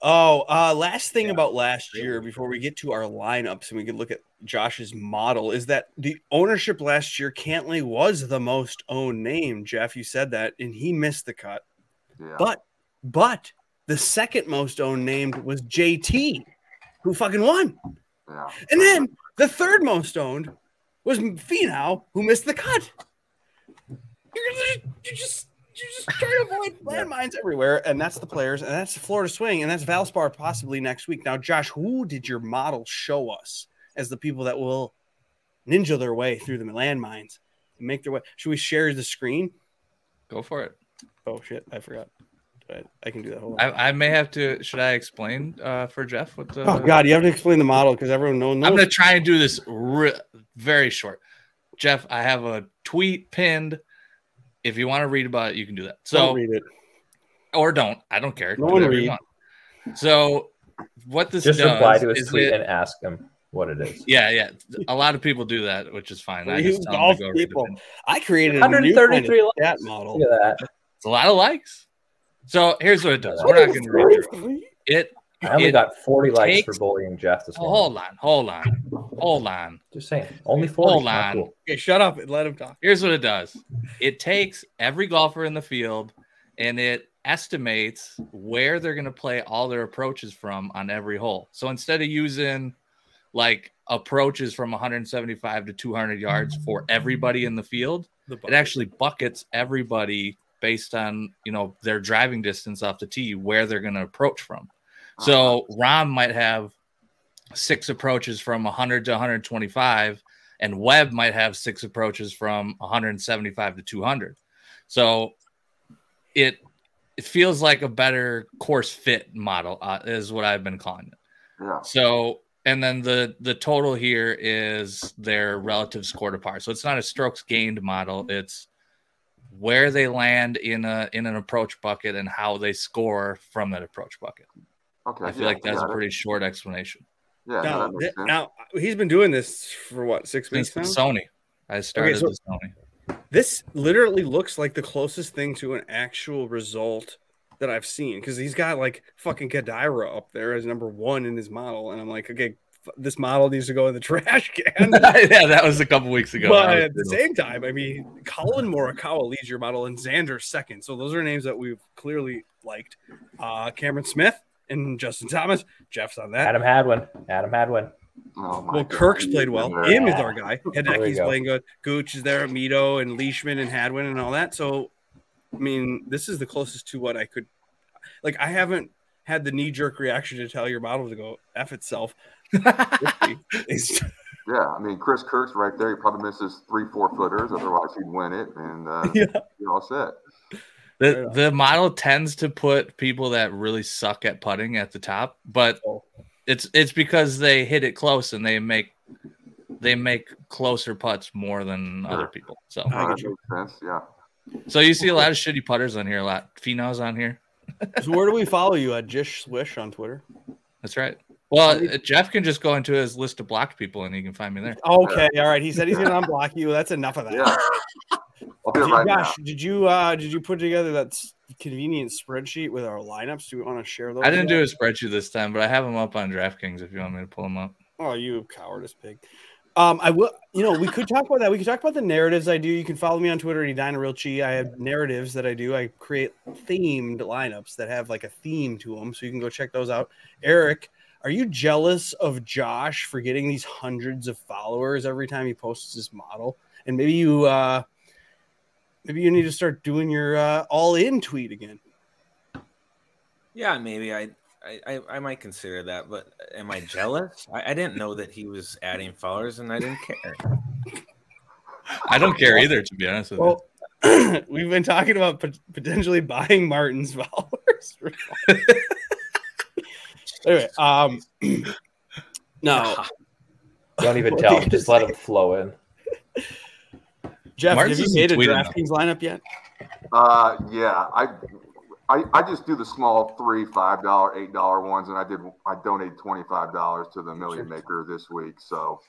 Oh, uh, last thing about last year before we get to our lineups and we can look at Josh's model is that the ownership last year, Cantlay was the most owned name. Jeff, you said that, and he missed the cut. Yeah. But, but the second most owned named was JT, who fucking won. yeah. And then the third most owned was Finau, who missed the cut. You're, gonna- you're just you're just trying to avoid landmines everywhere, and that's the players, and that's the Florida Swing, and that's Valspar possibly next week. Now, Josh, who did your model show us as the people that will ninja their way through the landmines and make their way? Should we share the screen? Go for it. Oh shit, I forgot. But I can do that. Hold on. I, I may have to. Should I explain uh, for Jeff what the? oh god, you have to explain the model because everyone knows. I'm gonna try and do this re- very short. Jeff, I have a tweet pinned. If you want to read about it, you can do that. So Don't read it. or don't. I don't care. No Do one read. So what this Just does reply to his is tweet it- and ask him what it is. yeah, yeah. A lot of people do that, which is fine. I You just tell them to go people. I created a new kind of 133 likes. chat model. Look at that. It's a lot of likes. So here's what it does. We're not going to read through it. I only It got 40 likes takes- for bullying Jeff this Oh, morning. hold on, hold on, hold on. Just saying. Only 40. Hold on. cool. Okay, shut up and let him talk. Here's what it does it takes every golfer in the field and it estimates where they're going to play all their approaches from on every hole. So instead of using like approaches from 175 to 200 yards for everybody in the field, it actually buckets everybody based on you know their driving distance off the tee where they're going to approach from. So Rahm might have six approaches from 100 to 125, and Webb might have six approaches from 175 to 200. So it it feels like a better course fit model uh, is what I've been calling it. Yeah. So and then the the total here is their relative score to par. So it's not a strokes gained model. It's where they land in a in an approach bucket and how they score from that approach bucket. Okay. I feel yeah, like that's a that- pretty short explanation. Yeah, Now, that th- now he's been doing this for what six Since weeks now. Sony, I started so- with Sony. This literally looks like the closest thing to an actual result that I've seen because he's got like fucking Kadira up there as number one in his model, and I'm like, okay, f- this model needs to go in the trash can. yeah, that was a couple weeks ago. but at the same time, I mean, Collin Morikawa leads your model and Xander second. So those are names that we've clearly liked. Uh, Cameron Smith and Justin Thomas. Jeff's on that. Adam Hadwin. Adam Hadwin. Oh, Well, God. Kirk's played well. Yeah. Im is our guy. There we Hideki's go. playing good. Gooch is there. Mito and Leishman and Hadwin and all that. So, I mean, this is the closest to what I could. Like, I haven't had the knee jerk reaction to tell your model to go f itself. Yeah, I mean, Chris Kirk's right there. He probably misses three, four footers. Otherwise, he'd win it, and uh, Yeah. you're all set. The the model tends to put people that really suck at putting at the top, but Oh. it's it's because they hit it close and they make they make closer putts more than other people. So I Uh, get you. makes sense. Yeah. so you see a lot of shitty putters on here, a lot Finau's on here. so, where do we follow you at Jish Swish on Twitter? That's right. Well, uh, Jeff can just go into his list of blocked people and he can find me there. Okay, all right. He said he's going to unblock you. That's enough of that. Yeah. I'll do Did- right Josh, now. did you uh did you put together that s- convenient spreadsheet with our lineups? Do you want to share those? I didn't do a spreadsheet this time, but I have them up on DraftKings if you want me to pull them up. Oh, you cowardice pig. Um, I will. You know, we could talk about that. We could talk about the narratives I do. You can follow me on Twitter, Edina Real Chi. I have narratives that I do. I create themed lineups that have like a theme to them, so you can go check those out. Eric, are you jealous of Josh for getting these hundreds of followers every time he posts his model? And maybe you, uh, maybe you need to start doing your uh, all-in tweet again. Yeah, maybe I, I, I, I might consider that. But am I jealous? I, I didn't know that he was adding followers, and I didn't care. I don't care either, to be honest with Well, we've been talking about pot- potentially buying Martin's followers. anyway, um, no, Don't even tell him. Just let him flow in. Jeff, Martin's have you isn't made a DraftKings lineup yet? Uh, yeah, I, I, I just do the small three, five dollar, eight dollar ones, and I did. I donated twenty five dollars to the Million Maker this week. So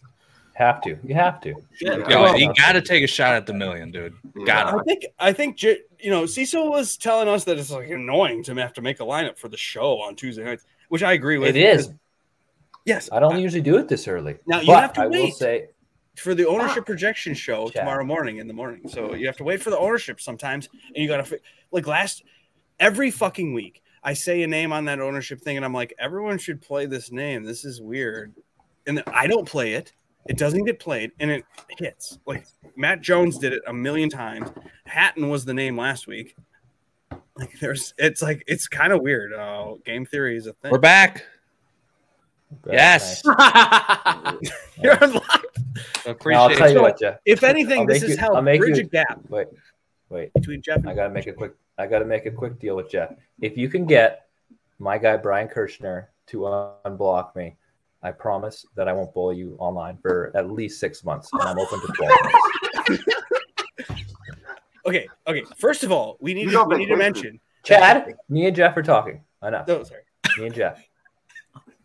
Have to. You have to. Yeah, you. Uh, Yo, you got to take a shot at the million, dude. yeah. Got I think I think you know Cecil was telling us that it's like annoying to have to make a lineup for the show on Tuesday nights, which I agree with. It is. Yes, I don't usually do it this early. Now, you But have to I will wait. say for the ownership projection show Chat. tomorrow morning in the morning. So you have to wait for the ownership sometimes, and you got to like last every fucking week. I say a name on that ownership thing, and I'm like, everyone should play this name. This is weird, and I don't play it. It doesn't get played, and it hits. Like Matt Jones did it a million times. Hatton was the name last week. Like there's, it's like it's kind of weird. Uh, game theory is a thing. We're back. Very Yes. nice. You're unlocked. Appreciate Now, I'll tell you So- what, Jeff. If anything, I'll this is you- how I'll make bridge you- a gap Wait, wait. between Jeff. And I gotta make a quick. I gotta make a quick deal with Jeff. If you can get my guy Brian Kirchner to unblock me, I promise that I won't bully you online for at least six months, and I'm open to twelve. Okay, okay. First of all, we need to, we need to mention. Chad, me and Jeff are talking. Enough. No, sorry. Me and Jeff.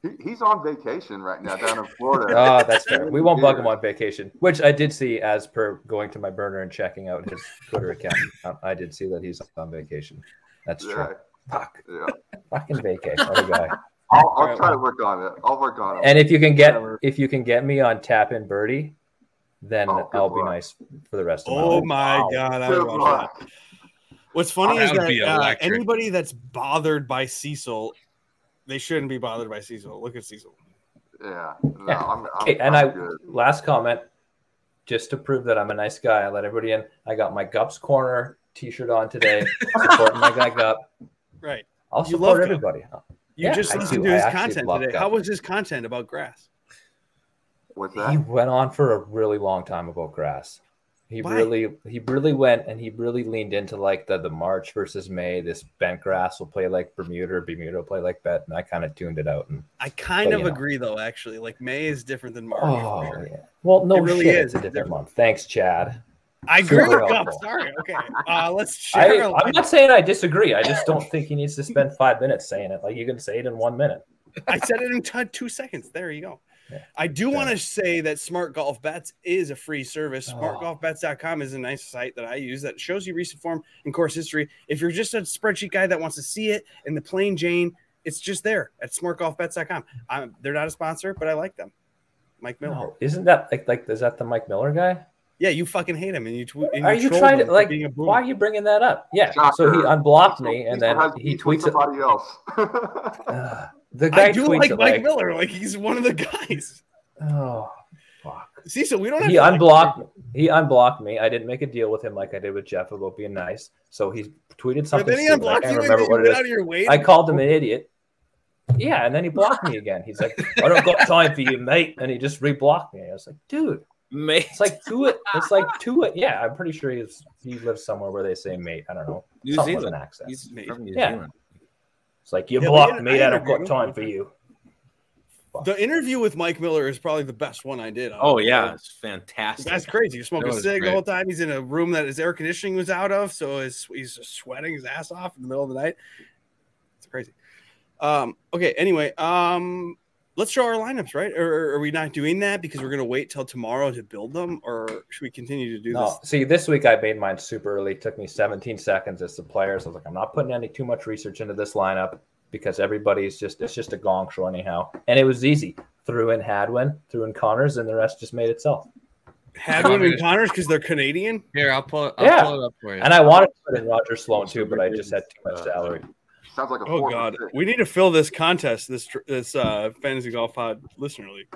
He, he's on vacation right now down in Florida. Oh, that's fair. We won't bug him on vacation, which I did see as per going to my burner and checking out his Twitter account. Um, I did see that he's on vacation. That's yeah, true. Fuck. yeah. Fucking vacay. What a guy. I'll, I'll try to work on it. I'll work on it. And if you can get Whatever. if you can get me on tap in birdie, then oh, I'll be luck. nice for the rest of my Oh life. my Wow. god! I Good would watch that. What's funny That is that uh, anybody that's bothered by Cecil, they shouldn't be bothered by Cecil. Look at Cecil. Yeah. No, Yeah. I'm, I'm, Okay, and I'm I good. last comment, just to prove that I'm a nice guy, I let everybody in. I got my Gups Corner T-shirt on today, supporting my guy Gup. Right. I'll You support love Gup. everybody. You Yeah, just I listened do. to his content today. Gup. How was his content about grass? What's that? He went on for a really long time about grass. He Why? really, he really went and he really leaned into like the the March versus May. This bent grass will play like Bermuda, Bermuda will play like bet, and I kind of tuned it out. And I kind But, of know. agree, though. Actually, like May is different than March. oh sure. yeah, well, no It really shit, is. it's a different month. Thanks, Chad. I agree with Sorry. Okay. Uh, let's share. our I'm not saying I disagree. I just don't think he needs to spend five minutes saying it. Like you can say it in one minute. I said it in t- two seconds. There you go. Yeah. I do Okay. want to say that Smart Golf Bets is a free service. Oh. SmartGolfBets.com is a nice site that I use that shows you recent form and course history. If you're just a spreadsheet guy that wants to see it in the plain Jane, it's just there at SmartGolfBets.com. I'm, they're not a sponsor, but I like them. Mike Miller. No, isn't that like like is that the Mike Miller guy? Yeah, you fucking hate him, and you. Tw- and Are you trying to like? being a. Why are you bringing that up? Yeah. So he unblocked me, and then he beef with tweets it. somebody else. Uh, the guy I do like it Mike like, Miller. Like he's one of the guys. oh fuck. Cecil, we don't have He to, like- unblocked. He unblocked me. I didn't make a deal with him like I did with Jeff about being nice. So he tweeted But something. then he stupid. I can't you, and remember you what it went is. out of your way. I called him an idiot. Yeah, and then he blocked me again. He's like, "I don't got time for you, mate," and he just reblocked me. I was like, "Dude, Mate, it's like to it. It's like to it." Yeah, I'm pretty sure he's he lives somewhere where they say "mate." I don't know. New Something Zealand. an accent. He's Mate. from New Yeah. Zealand. It's like you Yeah, blocked but me. I I don't agree. got time for you. The interview with Mike Miller is probably the best one I did. on Oh it. yeah, it's fantastic. That's crazy. You're smoking a was cig the whole time. He's in a room that his air conditioning was out of, so his, he's sweating his ass off in the middle of the night. It's crazy. Um, okay. Anyway, um, let's show our lineups, right? Or, are we not doing that because we're gonna wait till tomorrow to build them, or should we continue to do No, see, this week I made mine super early. It took me 17 seconds as the players. I was like, I'm not putting any too much research into this lineup because everybody's just it's just a gong show anyhow. And it was easy. threw in Hadwin, threw in Conners, and the rest just made itself. Hadwin and Conners because they're Canadian. Here, I'll pull, I'll Yeah. pull it up for you. And I wanted to put in Roger Sloan too, but I just had too much uh, salary. Sounds like a Oh four God, six. we need to fill this contest. This this uh, fantasy golf pod listener league.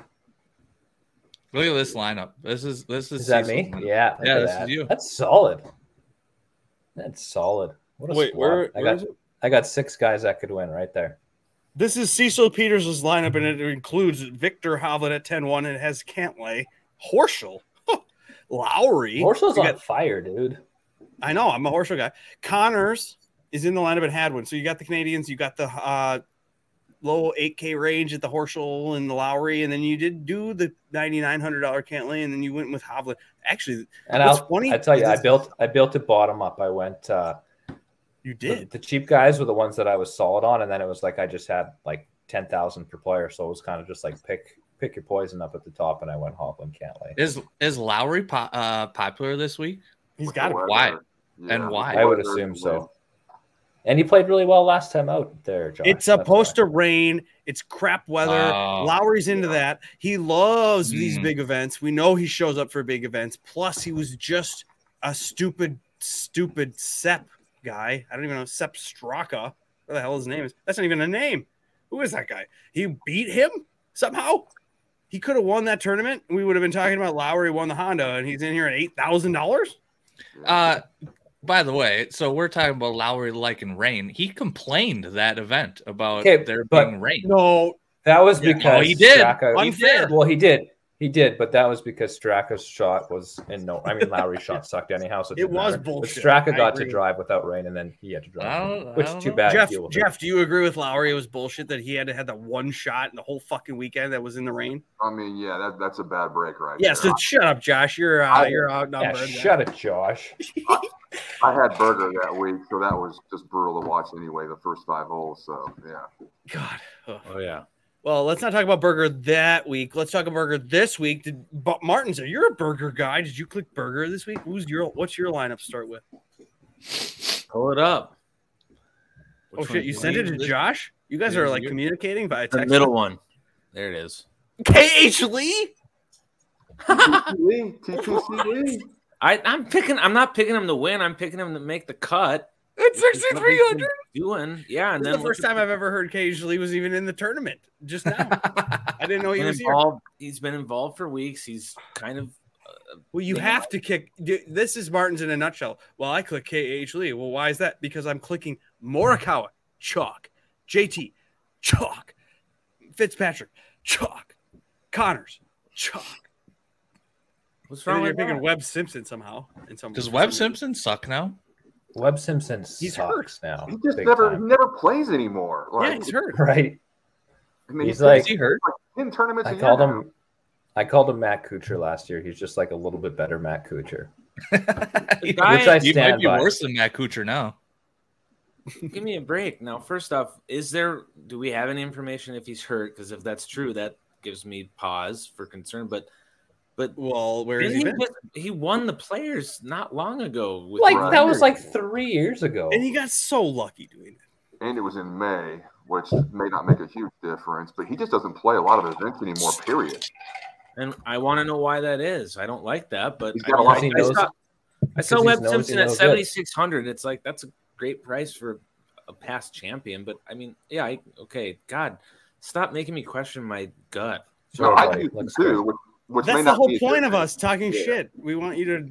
Look at this lineup. This is this is Is that me? lineup. Yeah. Yeah, this is that. you. That's solid. That's solid. What a Wait, squad. where, I where got is it? I got six guys that could win right there. This is Cecil Peters' lineup, and it includes Viktor Hovland at 10-1, and it has Cantlay, Horschel, Lowry. Horschel's You on got- fire, dude. I know I'm a Horschel guy. Conners is in the lineup at Hadwin. So you got the Canadians, you got the uh, low 8K range at the Horschel and the Lowry, and then you did do the $9,900 Cantlay, and then you went with Hovland. Actually, And What's I'll, funny I tell you, is I built I built it bottom up. I went uh you the, did. the cheap guys were the ones that I was solid on, and then it was like I just had like ten thousand per player, so it was kind of just like pick pick your poison up at the top, and I went Hovland Cantlay. Is is Lowry po- uh, popular this week? He's got it. Why? Yeah, And with why? I would assume so. Wind. And he played really well last time out there, Josh. It's supposed to rain. It's crap weather. Oh. Lowry's into that. He loves these Mm. big events. We know he shows up for big events. Plus, he was just a stupid, stupid Sepp guy. I don't even know Sepp Straka. What the hell his name is? That's not even a name. Who is that guy? He beat him somehow. He could have won that tournament. We would have been talking about Lowry won the Honda, and he's in here at eight thousand dollars. Uh, by the way, so we're talking about Lowry liking rain. He complained that event about Okay, there but- being rain. No, That was Yeah. because Oh, he did. Straka- He Unfair. did. Well, he did. He did, but that was because Straka's shot was in no. I mean, Lowry's shot sucked anyhow. So It didn't was matter. But bullshit. Straka I got to drive without rain, and then he had to drive, don't- which is too know. bad. Jeff, deal with. Jeff, do you agree with Lowry? It was bullshit that he had to have that one shot in the whole fucking weekend that was in the rain. I mean, yeah, that, that's a bad break right Yeah, there. so shut up, Josh. You're uh, I- you're Yeah, outnumbered. shut it, Josh. I had Burger that week, so that was just brutal to watch anyway, the first five holes. So, yeah. God. Ugh. Oh yeah. Well, let's not talk about Burger that week. Let's talk about Burger this week. Did but Martin say you're a Burger guy? Did you click Burger this week? Who's your what's your lineup start with? Pull it up. Oh shit, you sent it to Josh? You guys are like You're- communicating via The text. middle one. There it is. KH Lee? TPC Lee, TPC Lee. I, I'm picking. I'm not picking him to win. I'm picking him to make the cut. It's he's 6300. been Doing, yeah. And This then the first time I've ever heard KH Lee was even in the tournament just now. I didn't know he was here. involved. He's been involved for weeks. He's kind of uh, Well, you have to kick. This is Martin's in a nutshell. Well, I click KH Lee. Well, why is that? Because I'm clicking Morikawa, chalk, JT, chalk, Fitzpatrick, chalk, Conners, chalk. What's wrong you're with picking? Webb Simpson somehow. In some Does Webb. Simpson suck now? Webb Simpson He's sucks now. He just never time. he never plays anymore. Yeah, he's hurt. right. I mean, He's he like- Is he hurt? in tournaments. I a year called now. him. I called him Matt Kuchar last year. He's just like a little bit better Matt Kuchar. you Which I you might be by. worse than Matt Kuchar now. Give me a break. Now, first off, is there? Do we have any information if he's hurt? Because if that's true, that gives me pause for concern. But, but Well, where has he he, been? just- he won the players not long ago. With Like Right. that was like three years ago. And he got so lucky doing it. and it was in May, which may not make a huge difference. But he just doesn't play a lot of events anymore. Period. and I want to know why that is. I don't like that, but He's I, got a lot I, of- I saw, I saw Webb Simpson at seventy six hundred. It's like that's a great price for a past champion. But I mean, yeah, I, okay, God, stop making me question my gut. No, Sure, I do Looks too. Which, which may That's the not whole be point of us talking Yeah. shit. We want you to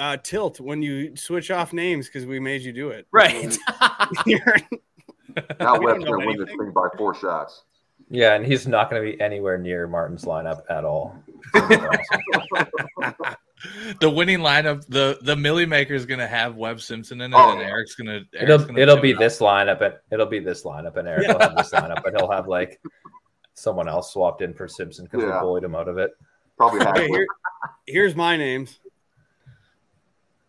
uh, tilt when you switch off names because we made you do it. Right. You're- Now We Webb's don't going to win this anything. thing by four shots. Yeah, and he's not going to be anywhere near Martin's lineup at all. the winning lineup, the the Milly Maker is gonna have Webb Simpson in it, Oh, and yeah. Eric's gonna. It'll gonna it'll be it this lineup, and it'll be this lineup, and Eric will have this lineup, but he'll have like someone else swapped in for Simpson because Yeah. they bullied him out of it. Probably okay, halfway. here, here's my names.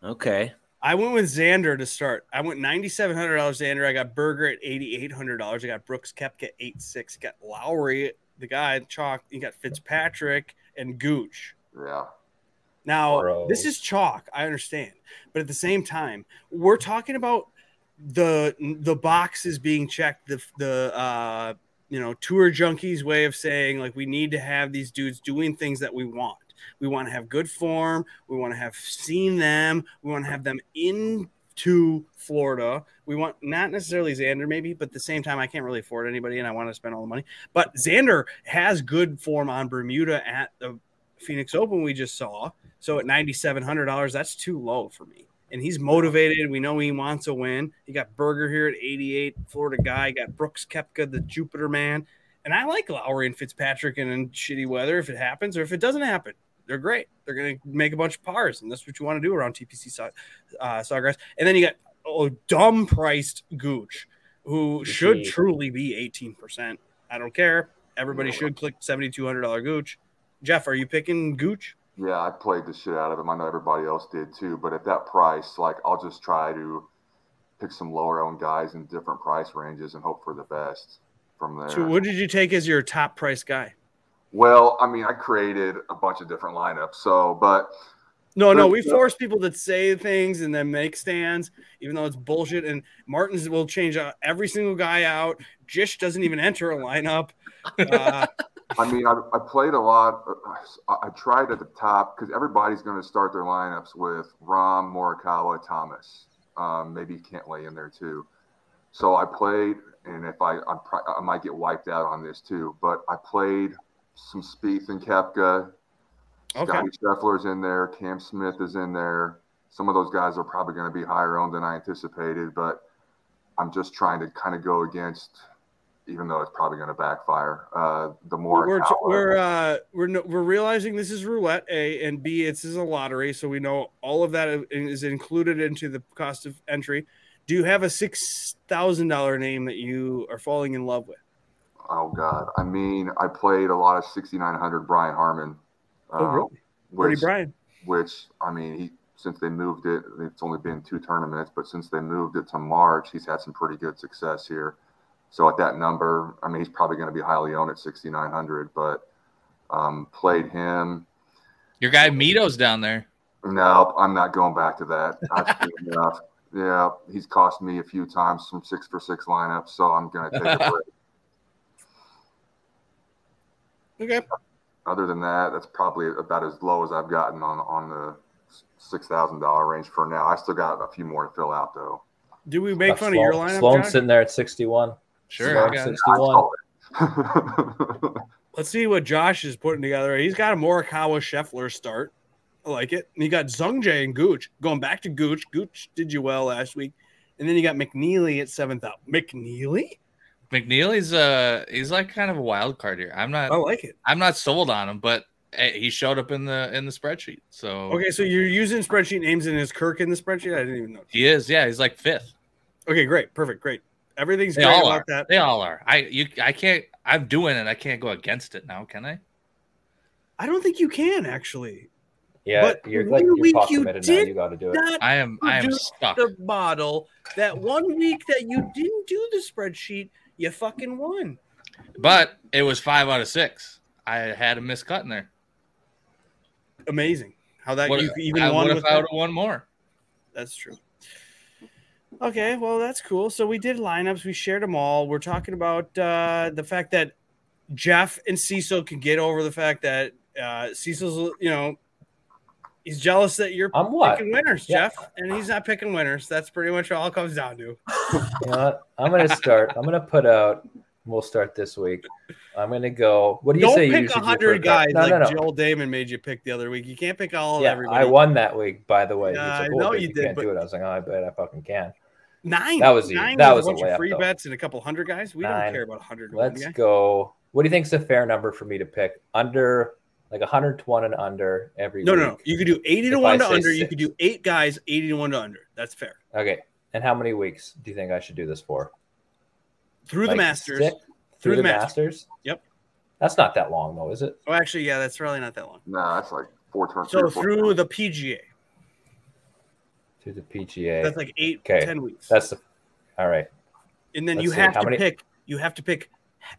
okay. I went with Xander to start. I went ninety seven hundred dollars Xander. I got Berger at eighty eight hundred dollars. I got Brooks Koepka eight six. Got Lowry, the guy chalk. You got Fitzpatrick and Gooch. Yeah. Now Bro. this is chalk. I understand, but at the same time, we're talking about the the boxes being checked. The the uh, you know, tour junkies way of saying like we need to have these dudes doing things that we want. We want to have good form. We want to have seen them. We want to have them into Florida. We want not necessarily Xander, maybe, but at the same time, I can't really afford anybody and I want to spend all the money. But Xander has good form on Bermuda at the Phoenix Open we just saw. So at $9,700, that's too low for me. And he's motivated. We know he wants a win. He got Berger here at 88, Florida guy. Got Brooks Koepka, the Jupiter man. And I like Lowry and Fitzpatrick in, in shitty weather if it happens or if it doesn't happen. They're great. They're going to make a bunch of pars, and that's what you want to do around TPC uh, Sawgrass. And then you got oh, dumb priced Gooch, who should truly be 18%. I don't care. Everybody should click $7,200 Gooch. Jeff, are you picking Gooch? Yeah, I played the shit out of him. I know everybody else did too. But at that price, like I'll just try to pick some lower owned guys in different price ranges and hope for the best from there. So, what did you take as your top price guy? Well, I mean, I created a bunch of different lineups. So, but no, no, we force people to say things and then make stands, even though it's bullshit. And Martins will change uh, every single guy out. Jish doesn't even enter a lineup. Uh, I mean, I, I, played a lot. Uh, I tried at the top because everybody's going to start their lineups with Rahm, Morikawa, Thomas. Um, maybe Cantlay in there too. So I played, and if I I'm, i might get wiped out on this too, but I played some Spieth and Koepka. Okay. Scotty Scheffler's in there. Cam Smith is in there. Some of those guys are probably going to be higher owned than I anticipated, but I'm just trying to kind of go against, even though it's probably going to backfire. Uh, the more we're we're uh, we're we're realizing this is roulette A and B. It's is a lottery, so we know all of that is included into the cost of entry. Do you have a six thousand dollar name that you are falling in love with? Oh God, I mean, I played a lot of 6900 Brian Harman. Oh, uh, really? Which, Brian. Which I mean, he since they moved it, it's only been two tournaments, but since they moved it to March, he's had some pretty good success here. So at that number, I mean, he's probably going to be highly owned at 6900. But um, played him. Your guy Mito's down there. No, I'm not going back to that. I've enough. Yeah, he's cost me a few times some six for six lineups, so I'm going to take a break. Okay. Other than that, that's probably about as low as I've gotten on on the six thousand dollar range for now. I still got a few more to fill out though. Do we make fun Sloan, of your lineup? Sloan's John? sitting there at sixty one. Sure, sixty one. Let's see what Josh is putting together. He's got a Morikawa Scheffler start. I like it. And you got Sungjae and Gooch going back to Gooch. Gooch did you well last week, and then you got McNealy at seventh out. McNealy? McNealy's uh he's like kind of a wild card here. I'm not I like it. I'm not sold on him, but he showed up in the in the spreadsheet. So Okay, so you're using spreadsheet names and is Kirk in the spreadsheet? I didn't even know. He is, yeah, he's like fifth. Okay, great, perfect, great. Everything's they great all about are. that. They all are. I you I can't I'm doing it. I can't go against it now, can I? I don't think you can actually. Yeah, but you're like you're pot committed now. You got to do it. I am. I am stuck. The model that one week that you didn't do the spreadsheet, you fucking won. But it was five out of six. I had a miscut in there. Amazing. How that what, you even I won with out one more. That's true. Okay, well that's cool. So we did lineups. We shared them all. We're talking about uh, the fact that Jeff and Cecil can get over the fact that uh, Cecil's, you know, he's jealous that you're I'm what? picking winners, yeah. Jeff, and he's not picking winners. That's pretty much all it comes down to. you know I'm gonna start. I'm gonna put out. We'll start this week. I'm gonna go. What do you Don't say? Pick hundred guys no, like no, no. Joel Dahmen made you pick the other week. You can't pick all yeah, everybody. I won that week, by the way. Yeah, like, I know you, you did. Can't but... do it. I was like, oh, I bet I fucking can. Nine. That was nine. That was a bunch a of free though. bets and a couple hundred guys. We Nine. don't care about hundred. Let's go. What do you think is a fair number for me to pick? Under like 101 and under every no, week. No, no, you could do 80 to 1 to under. Six. You could do eight guys, 80 to 1 to under. That's fair. Okay. And how many weeks do you think I should do this for? Through like the Masters. Six? Through, Through the, the Masters? Masters? Yep. That's not that long, though, is it? Oh, actually, yeah, that's really not that long. No, that's like four turns. So through the PGA. Through the PGA. That's like eight, okay. ten weeks. That's the, all right. And then Let's you have to many... pick. You have to pick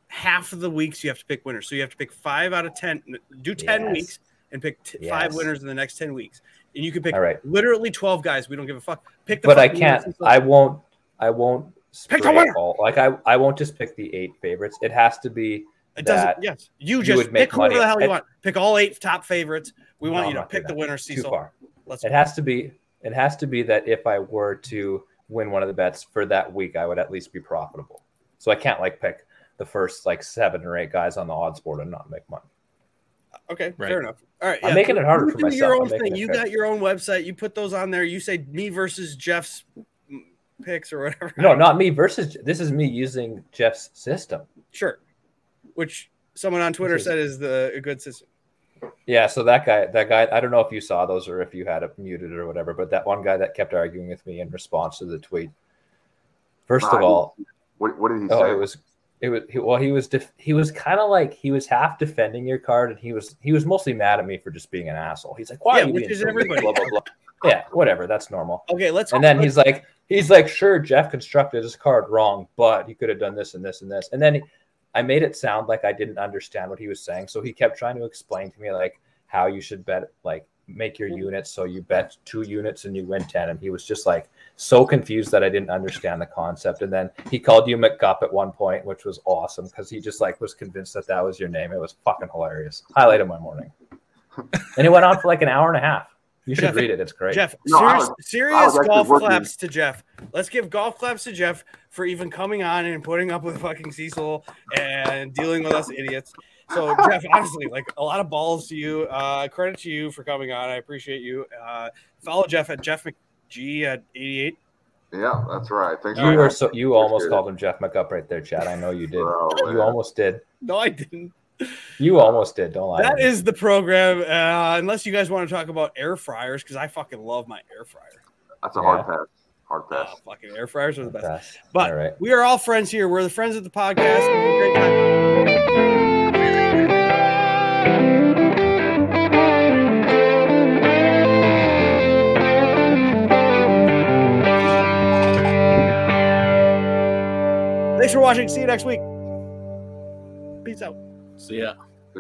half of the weeks. You have to pick winners. So you have to pick five out of ten. Do ten yes. weeks and pick t- yes. five winners in the next 10 weeks. And you can pick All right. literally 12 guys. We don't give a fuck. Pick the But I can't I won't I won't Pick the winner. all like I I won't just pick the eight favorites. It has to be It doesn't. Yes, you you just would make pick whoever the hell you want. Pick all eight top favorites. We want No, you to pick the winner, too Cecil. far. Let's. It has to be it has to be that if I were to win one of the bets for that week, I would at least be profitable. So I can't like pick the first like seven or eight guys on the odds board and not make money. Okay, Right. fair enough. All right, I'm making it harder you for myself. Your I'm own thing. You got your own website. You put those on there. You say me versus Jeff's picks or whatever. No, not me versus this is me using Jeff's system. Sure. Which someone on Twitter is- said is the a good system. Yeah, so that guy, that guy, I don't know if you saw those or if you had it muted or whatever, but that one guy that kept arguing with me in response to the tweet. First of Right. all, What, what did he oh, say? it was, it was, he, well, he was, def, he was kind of like he was half defending your card, and he was, he was mostly mad at me for just being an asshole. He's like, "Why Yeah, are you which being is everybody. Blah blah blah. Yeah, whatever. That's normal. Okay, let's. And then let's- he's like, he's like, sure, Jeff constructed his card wrong, but he could have done this and this and this. And then he, I made it sound like I didn't understand what he was saying. So he kept trying to explain to me like how you should bet, like make your mm-hmm. units. So you bet two units and you win 10. And he was just like so confused that I didn't understand the concept. And then he called you McGup at one point, which was awesome because he just like was convinced that that was your name. It was fucking hilarious. Highlight of my morning. And it went on for like an hour and a half. You should Jeff- read it. It's great. Jeff, No, serious, was- serious was golf working- claps to Jeff. Let's give golf claps to Jeff for even coming on and putting up with fucking Cecil and dealing with us idiots. So, Jeff, honestly, like a lot of balls to you. Uh, credit to you for coming on. I appreciate you. Uh, follow Jeff at Jeff McG at 88. yeah, that's right. Thanks You for were so you almost Appreciate called him Jeff McGup right there, Chad. I know you did. Bro, You man. almost did. No, I didn't. You almost did. Don't lie. to That me. is the program. Uh, unless you guys want to talk about air fryers, because I fucking love my air fryer. That's a Yeah. hard pass. Hard pass. Oh, fucking air fryers are the best. Best. But all right. we are all friends here. We're the friends of the podcast. We have a great time. Thanks for watching. See you next week. Peace out. So yeah.